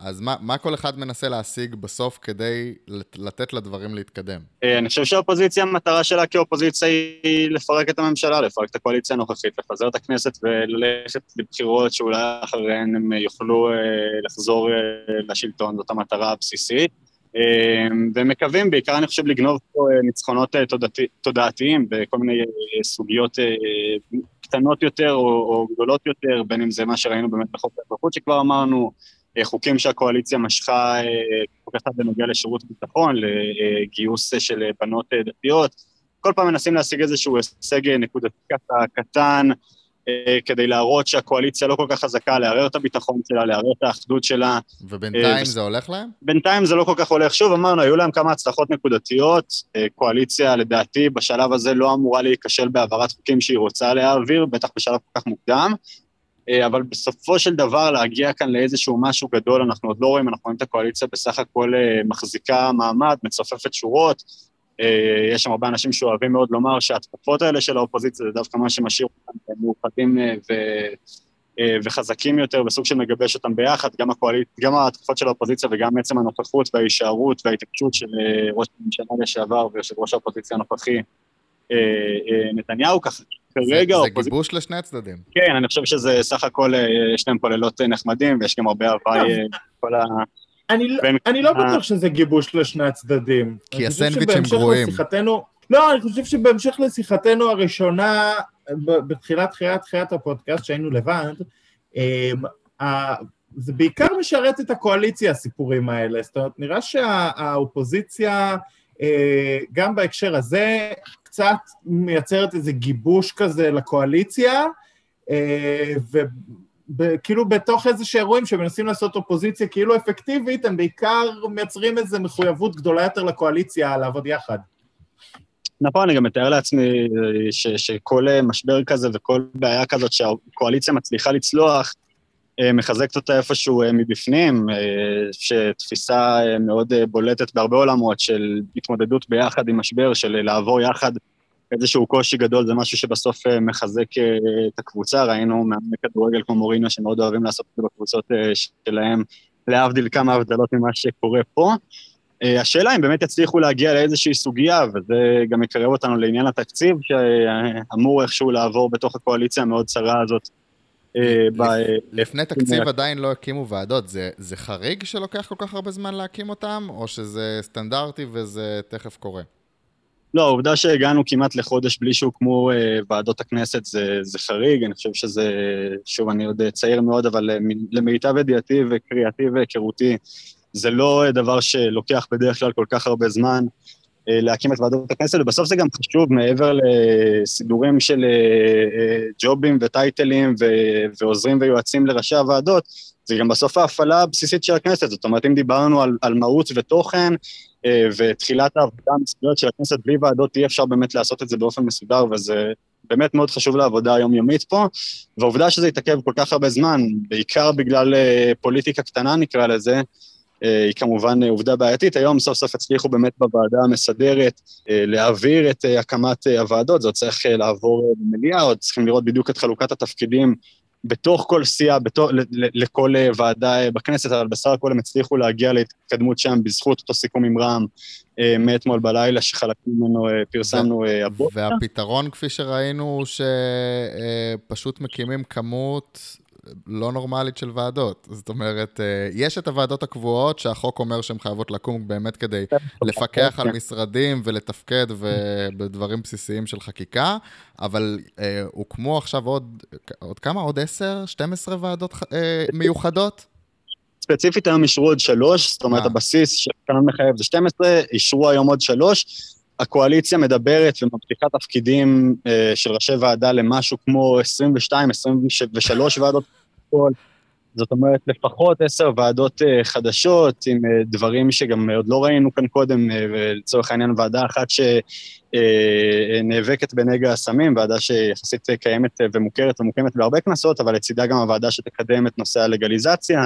אז מה, מה כל אחד מנסה להשיג בסוף כדי לתת לדברים להתקדם? אה, אני חושב שהאופוזיציה, המטרה שלה כאופוזיציה היא לפרק את הממשלה, לפרק את הקואליציה הנוכחית, לפזר את הכנסת וללכת לבחירות שאולי אחריהן הם יוכלו אה, לחזור לשלטון, זאת המטרה הבסיסית. ומקווים בעיקר, אני חושב, לגנוב פה אה, ניצחונות אה, תודעתיים בכל מיני אה, סוגיות קטנות יותר או, או גדולות יותר, בין אם זה מה שראינו באמת בחוק האזרחות שכבר אמרנו, חוקים שהקואליציה משכה, חוק אחד בנוגע לשירות ביטחון, לגיוס של בנות דתיות, כל פעם מנסים להשיג איזשהו הישג נקודתי ככה קטן, אה, כדי להראות שהקואליציה לא כל כך חזקה, לערער את הביטחון שלה, לערער את האחדות שלה. ובינתיים אה, זה הולך להם? בינתיים זה לא כל כך הולך. שוב, אמרנו, היו להם כמה הצלחות נקודתיות. אה, קואליציה, לדעתי, בשלב הזה לא אמורה להיכשל בהעברת חוקים שהיא רוצה להעביר, בטח בשלב כל כך מוקדם. אבל בסופו של דבר להגיע כאן לאיזשהו משהו גדול, אנחנו עוד לא רואים, אנחנו רואים את הקואליציה בסך הכל מחזיקה מעמד, מצופפת שורות, אה, יש שם הרבה אנשים שאוהבים מאוד לומר שההתקפות האלה של האופוזיציה זה דווקא מה שמשאיר אותם מאוחדים אה, ו... אה, וחזקים יותר, בסוג של מגבש אותם ביחד, גם, הקואליצ... גם ההתקפות של האופוזיציה וגם עצם הנוכחות וההישארות וההתעקשות של ראש הממשלה לשעבר ויושב ראש האופוזיציה הנוכחי נתניהו, ככה כרגע... זה, זה גיבוש לשני הצדדים. כן, אני חושב שזה סך הכל, יש להם פה לילות נחמדים ויש גם הרבה הוואי, כל ה... אני, לא- בין... אני לא בטוח שזה גיבוש לשני הצדדים. כי הסנדוויץ' גרועים. לשיחתנו, לא, אני חושב שבהמשך לשיחתנו הראשונה, בתחילת תחילת תחילת הפודקאסט, שהיינו לבד, אמ, זה בעיקר משרת את הקואליציה, הסיפורים האלה. זאת אומרת, נראה שהאופוזיציה, אה, גם בהקשר הזה, קצת מייצרת איזה גיבוש כזה לקואליציה, אה, כאילו בתוך איזה שאירועים שמנסים לעשות אופוזיציה כאילו אפקטיבית, הם בעיקר מייצרים איזו מחויבות גדולה יותר לקואליציה לעבוד יחד. נכון, אני גם מתאר לעצמי אה, ש, שכל אה, משבר כזה וכל בעיה כזאת שהקואליציה מצליחה לצלוח, מחזקת אותה איפשהו מבפנים, שתפיסה מאוד בולטת בהרבה עולמות של התמודדות ביחד עם משבר, של לעבור יחד איזשהו קושי גדול, זה משהו שבסוף אה, מחזק אה, את הקבוצה, ראינו מאמני כדורגל כמו מורינו שמאוד אוהבים לעשות את זה בקבוצות אה, שלהם, להבדיל כמה הבדלות ממה שקורה פה. השאלה אם באמת יצליחו להגיע לאיזושהי סוגיה, וזה גם יקרב אותנו לעניין התקציב, שאמור איכשהו לעבור בתוך הקואליציה המאוד צרה הזאת. לפני תקציב עדיין לא הקימו ועדות, זה, חריג שלוקח כל כך הרבה זמן להקים אותם, או שזה סטנדרטי וזה תכף קורה? לא, העובדה שהגענו כמעט לחודש בלי שהוקמו אה, ועדות הכנסת זה, זה חריג, אני חושב שזה, שוב, אני עוד צעיר מאוד, אבל למיטב ידיעתי וקריאתי והיכרותי, זה לא דבר שלוקח בדרך כלל כל כך הרבה זמן. אה, להקים את ועדות הכנסת, ובסוף זה גם חשוב מעבר לסידורים של אה, אה, ג'ובים וטייטלים ו, ועוזרים ויועצים לראשי הוועדות, זה גם בסוף ההפעלה הבסיסית של הכנסת, זאת אומרת, אם דיברנו על, על מהות ותוכן, אה, ותחילת העבודה המסודרת של הכנסת בלי ועדות, אי אפשר באמת לעשות את זה באופן מסודר, וזה באמת מאוד חשוב לעבודה היומיומית פה, והעובדה שזה התעכב כל כך הרבה זמן, בעיקר בגלל אה, פוליטיקה קטנה נקרא לזה, אה, היא כמובן עובדה בעייתית. היום סוף סוף הצליחו באמת בוועדה המסדרת להעביר את הקמת הוועדות, זה עוד צריך לעבור במליאה, עוד צריכים לראות בדיוק את חלוקת התפקידים בתוך כל סיעה, בתוך, לכל אה, ועדה אה, בכנסת, אבל בסך הכל הם הצליחו להגיע להתקדמות שם בזכות אותו סיכום עם רע"מ אה, מאתמול בלילה, שחלקים ממנו פרסמנו הבוקר. והפתרון, כפי שראינו, הוא שפשוט מקימים כמות לא נורמלית של ועדות. זאת אומרת, אה, יש את הוועדות הקבועות שהחוק אומר שהן חייבות לקום באמת כדי לפקח על משרדים ולתפקד בדברים בסיסיים של חקיקה, אבל אה, הוקמו עכשיו עוד, עוד כמה? עוד עשר? 12 ועדות אה, מיוחדות? ספציפית היום אישרו עוד שלוש, זאת אומרת, הבסיס שתקנון מחייב זה 12, אישרו היום עוד שלוש. הקואליציה מדברת ומבטיחה תפקידים אה, של ראשי ועדה למשהו כמו 22, 23 ועדות. זאת אומרת, לפחות עשר ועדות אה, חדשות עם אה, דברים שגם עוד לא ראינו כאן קודם, אה, ולצורך העניין ועדה אחת שנאבקת בנגע הסמים, ועדה שיחסית קיימת ומוכרת ומוקמת בהרבה כנסות, אבל לצידה גם הוועדה שתקדם את נושא הלגליזציה.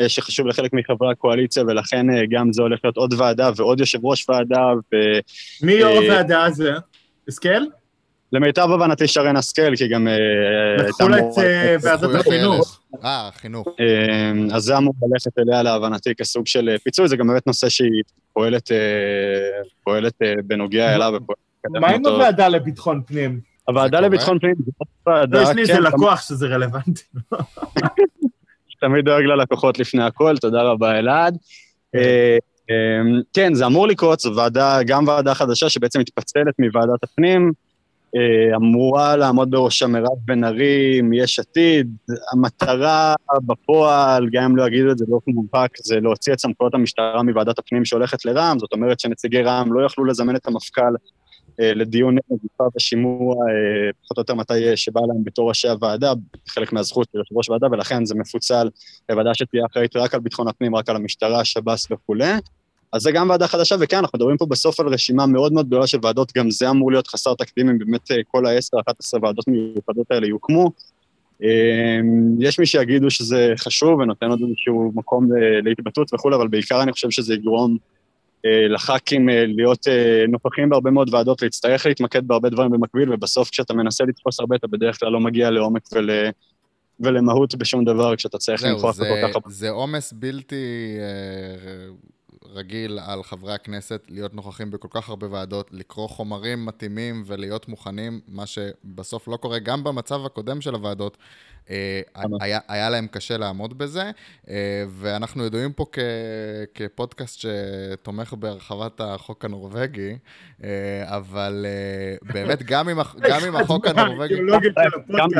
אה, שחשוב לחלק מחברי הקואליציה, ולכן אה, גם זה הולך להיות עוד ועדה ועוד יושב ראש ועדה, מי יו"ר אה, הוועדה הזה? השכל? ולמיטב הבנתי שרן השכל, כי גם... לקחו לה את אה, ועדת החינוך. אה, חינוך. אה, אז זה אמור ללכת אליה להבנתי כסוג של אה, פיצוי, זה גם באמת נושא שהיא פועלת, אה, פועלת בנוגע אליו. מה עם. הוועדה לביטחון פנים? הוועדה זה לביטחון פנים, זה ועדה, לא, יש לי איזה כן, לקוח שזה רלוונטי. תמיד דואג ללקוחות לפני הכל, תודה רבה אלעד. כן, זה אמור לקרות, זו ועדה, גם ועדה חדשה שבעצם מתפצלת מוועדת הפנים, אמורה לעמוד בראשה מירב בן ארי מיש עתיד. המטרה בפועל, גם אם לא יגידו את זה באופן מובהק, זה להוציא את סמכויות המשטרה מוועדת הפנים שהולכת לרע"מ, זאת אומרת שנציגי רע"מ לא יכלו לזמן את המפכ"ל אה, לדיון נגד ושימוע, אה, פחות או יותר מתי אה, שבא להם בתור ראשי הוועדה, חלק מהזכות של יושב ראש ועדה, ולכן זה מפוצל לוועדה שתהיה אחראית רק על ביטחון הפנים, רק על המשטרה, שב"ס וכולי. אז זה גם ועדה חדשה, וכן, אנחנו מדברים פה בסוף על רשימה מאוד מאוד גדולה של ועדות, גם זה אמור להיות חסר תקדים אם באמת אה, כל ה-10-11 ועדות מיוחדות האלה יוקמו. אה, יש מי שיגידו שזה חשוב ונותן עוד איזשהו מקום אה, להתבטאות וכולי, אבל בעיקר אני חושב שזה יגרום אה, לח"כים להיות נוכחים בהרבה מאוד ועדות, להצטרך להתמקד בהרבה דברים במקביל, ובסוף כשאתה מנסה לתפוס הרבה, אתה בדרך כלל לא מגיע לעומק ול... ולמהות בשום דבר כשאתה צריך למחוח זה- בכל כך הרבה. זה עומס בלתי רגיל על חברי הכנסת להיות נוכחים בכל כך הרבה ועדות, לקרוא חומרים מתאימים ולהיות מוכנים, מה שבסוף לא קורה גם במצב הקודם של הוועדות. אה. היה, היה להם קשה לעמוד בזה, אה, ואנחנו ידועים פה כ, כפודקאסט שתומך בהרחבת החוק הנורבגי, אה, אבל באמת, גם עם, גם עם החוק הנורבגי...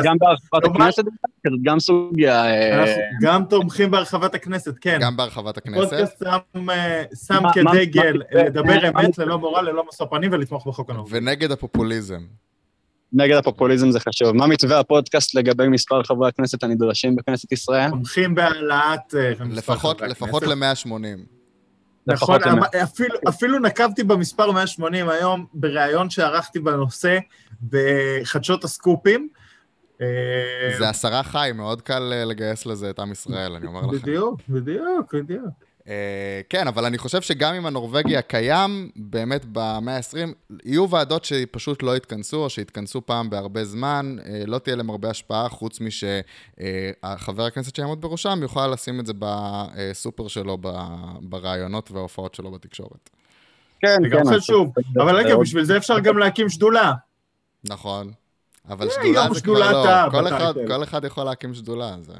גם, בהרחבת הכנסת, גם סוגיה... גם תומכים בהרחבת הכנסת, כן. גם בהרחבת הכנסת. פודקאסט שם, כדגל לדבר אמת ללא מורא, ללא משוא פנים ולתמוך בחוק הנורבגי. ונגד הפופוליזם. נגד הפופוליזם זה חשוב. מה מתווה הפודקאסט לגבי מספר חברי הכנסת הנדרשים בכנסת ישראל? תומכים בהעלאת אה, מספר לפחות, לפחות הכנסת. ל-180. נכון. אפילו, אפילו נקבתי במספר 180 היום בריאיון שערכתי בנושא בחדשות הסקופים. אה, זה עשרה חי, מאוד קל אה, לגייס לזה את עם ישראל, אני אומר לכם. בדיוק, בדיוק, בדיוק. אה, כן, אבל אני חושב שגם עם הנורבגי הקיים, באמת במאה ה-20, יהיו ועדות שפשוט לא יתכנסו, או שיתכנסו פעם בהרבה זמן, אה, לא תהיה להם הרבה השפעה, חוץ משחבר הכנסת שיעמוד בראשם יוכל לשים את זה בסופר שלו, ב- ברעיונות וההופעות שלו בתקשורת. כן, זה גם כן. חשוב. אבל רגע, בשביל זה אפשר גם להקים שדולה. נכון. אבל אה, שדולה זה כבר לא, כל אחד, בטייטל. כל אחד יכול להקים שדולה, זה...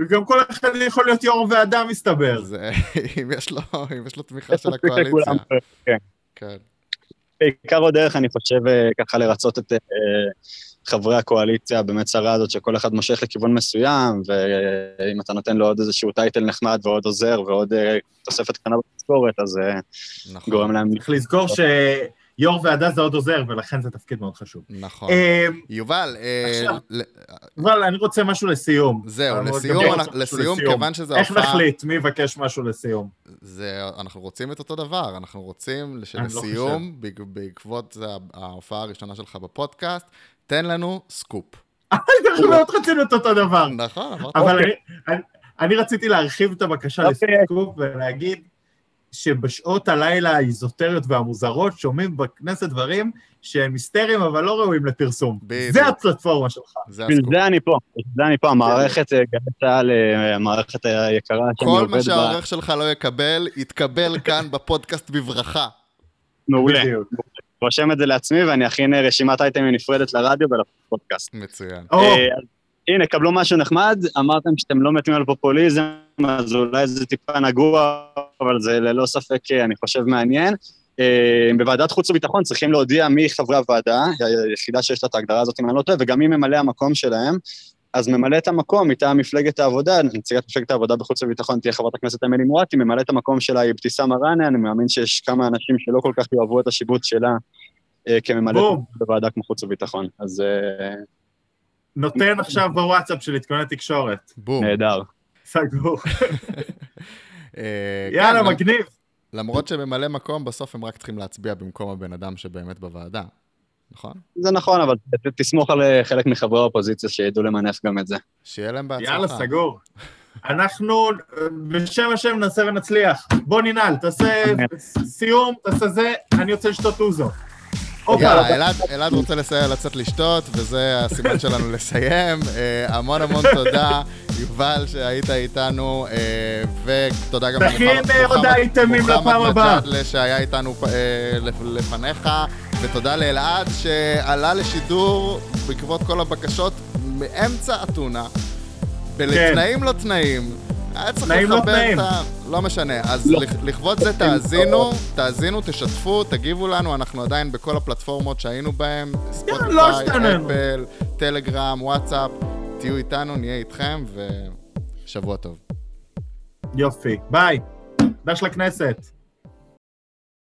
וגם כל אחד יכול להיות יו"ר ועדה, מסתבר. זה אם יש לו, אם יש לו תמיכה של. הקואליציה. כן. כן. בעיקר עוד דרך, אני חושב, אה, ככה לרצות את אה, חברי הקואליציה במצרה הזאת, שכל אחד מושך לכיוון מסוים, ואם אתה נותן לו עוד איזשהו טייטל נחמד ועוד עוזר ועוד אה, תוספת קטנה במשכורת, אז נכון. גורם להם... צריך לזכור שיו"ר ועדה זה עוד עוזר, ולכן זה תפקיד מאוד חשוב. נכון. אה, יובל, אה, עכשיו- ל- אבל אני רוצה משהו לסיום. זהו, לסיום, לסיום, כיוון איך הופעה... נחליט? מי יבקש משהו לסיום? זה, אנחנו רוצים את אותו דבר, אנחנו רוצים לא שלסיום, בעק- בעקבות ההופעה הראשונה שלך בפודקאסט, תן לנו סקופ. אנחנו מאוד רצינו את אותו דבר. נכון, אמרת. אבל אני- אני- אני רציתי להרחיב את הבקשה אוקיי. לסקופ ולהגיד שבשעות הלילה האיזוטריות והמוזרות שומעים בכנסת דברים שהם היסטריים אבל לא ראויים לפרסום. בדיוק. זה הפלטפורמה שלך. זה בשביל הסקופ. זה אני פה, בשביל זה אני פה, המערכת אה, גלי צה"ל, אה, המערכת היקרה שאני כל עובד מה בה, שהעורך שלך לא יקבל, יתקבל כאן בפודקאסט בברכה. מעולה. רושם את זה לעצמי ואני אכין אה, רשימת אייטמים נפרדת לרדיו ולפודקאסט. מצוין. הנה, קבלו משהו נחמד, אמרתם שאתם לא מתים על פופוליזם, אז אולי זה טיפה נגוע, אבל זה ללא ספק, אה, אני חושב, מעניין. אה, בוועדת חוץ וביטחון צריכים להודיע מי חברי הוועדה, היחידה שיש לה את ההגדרה הזאת, אם אני לא טועה, וגם מי ממלא המקום שלהם. אז ממלאת המקום מטעם מפלגת העבודה, נציגת מפלגת העבודה בחוץ וביטחון תהיה חברת הכנסת אמילי מואטי, ממלאת המקום שלה היא אבתיסאם מראענה, אני מאמין שיש כמה אנשים שלא כל כך יאהבו את השיבוץ שלה אה, כממלאת בוועדה כמו חוץ וביטחון. אז אה, נותן עכשיו בוואטסאפ של עדכוני תקשורת. בום. נהדר. סגור. אה, יאללה, כן, מגניב. למרות שממלא מקום, בסוף הם רק צריכים להצביע במקום הבן אדם שבאמת בוועדה, נכון? זה נכון, אבל תסמוך על אה, חלק מחברי האופוזיציה שידעו למנף גם את זה. שיהיה להם בהצלחה. יאללה, סגור. אנחנו בשם השם נעשה ונצליח. בוא ננעל, תעשה סיום, תעשה זה, אני רוצה לשתות אוזו. יאללה, אלעד- רוצה לצאת לשתות, וזה הסימן שלנו לסיים. אה, המון המון תודה, יובל, שהיית איתנו, אה, ותודה גם למוחמד-. מג'אדלה שהיה איתנו אה, לפ- לפניך, ותודה לאלעד שעלה לשידור בעקבות כל הבקשות מאמצע אתונה, בתנאים לא תנאים. היה צריך לא לחבר תנאים. את ה... לא משנה. אז לא. לכ- לכבוד זה תאזינו, תאזינו, תשתפו, תגיבו לנו, אנחנו עדיין בכל הפלטפורמות שהיינו בהן, לא ספוטיפיי. אפל, טלגרם, וואטסאפ, תהיו איתנו, נהיה איתכם, ושבוע טוב. יופי, ביי. דש לכנסת.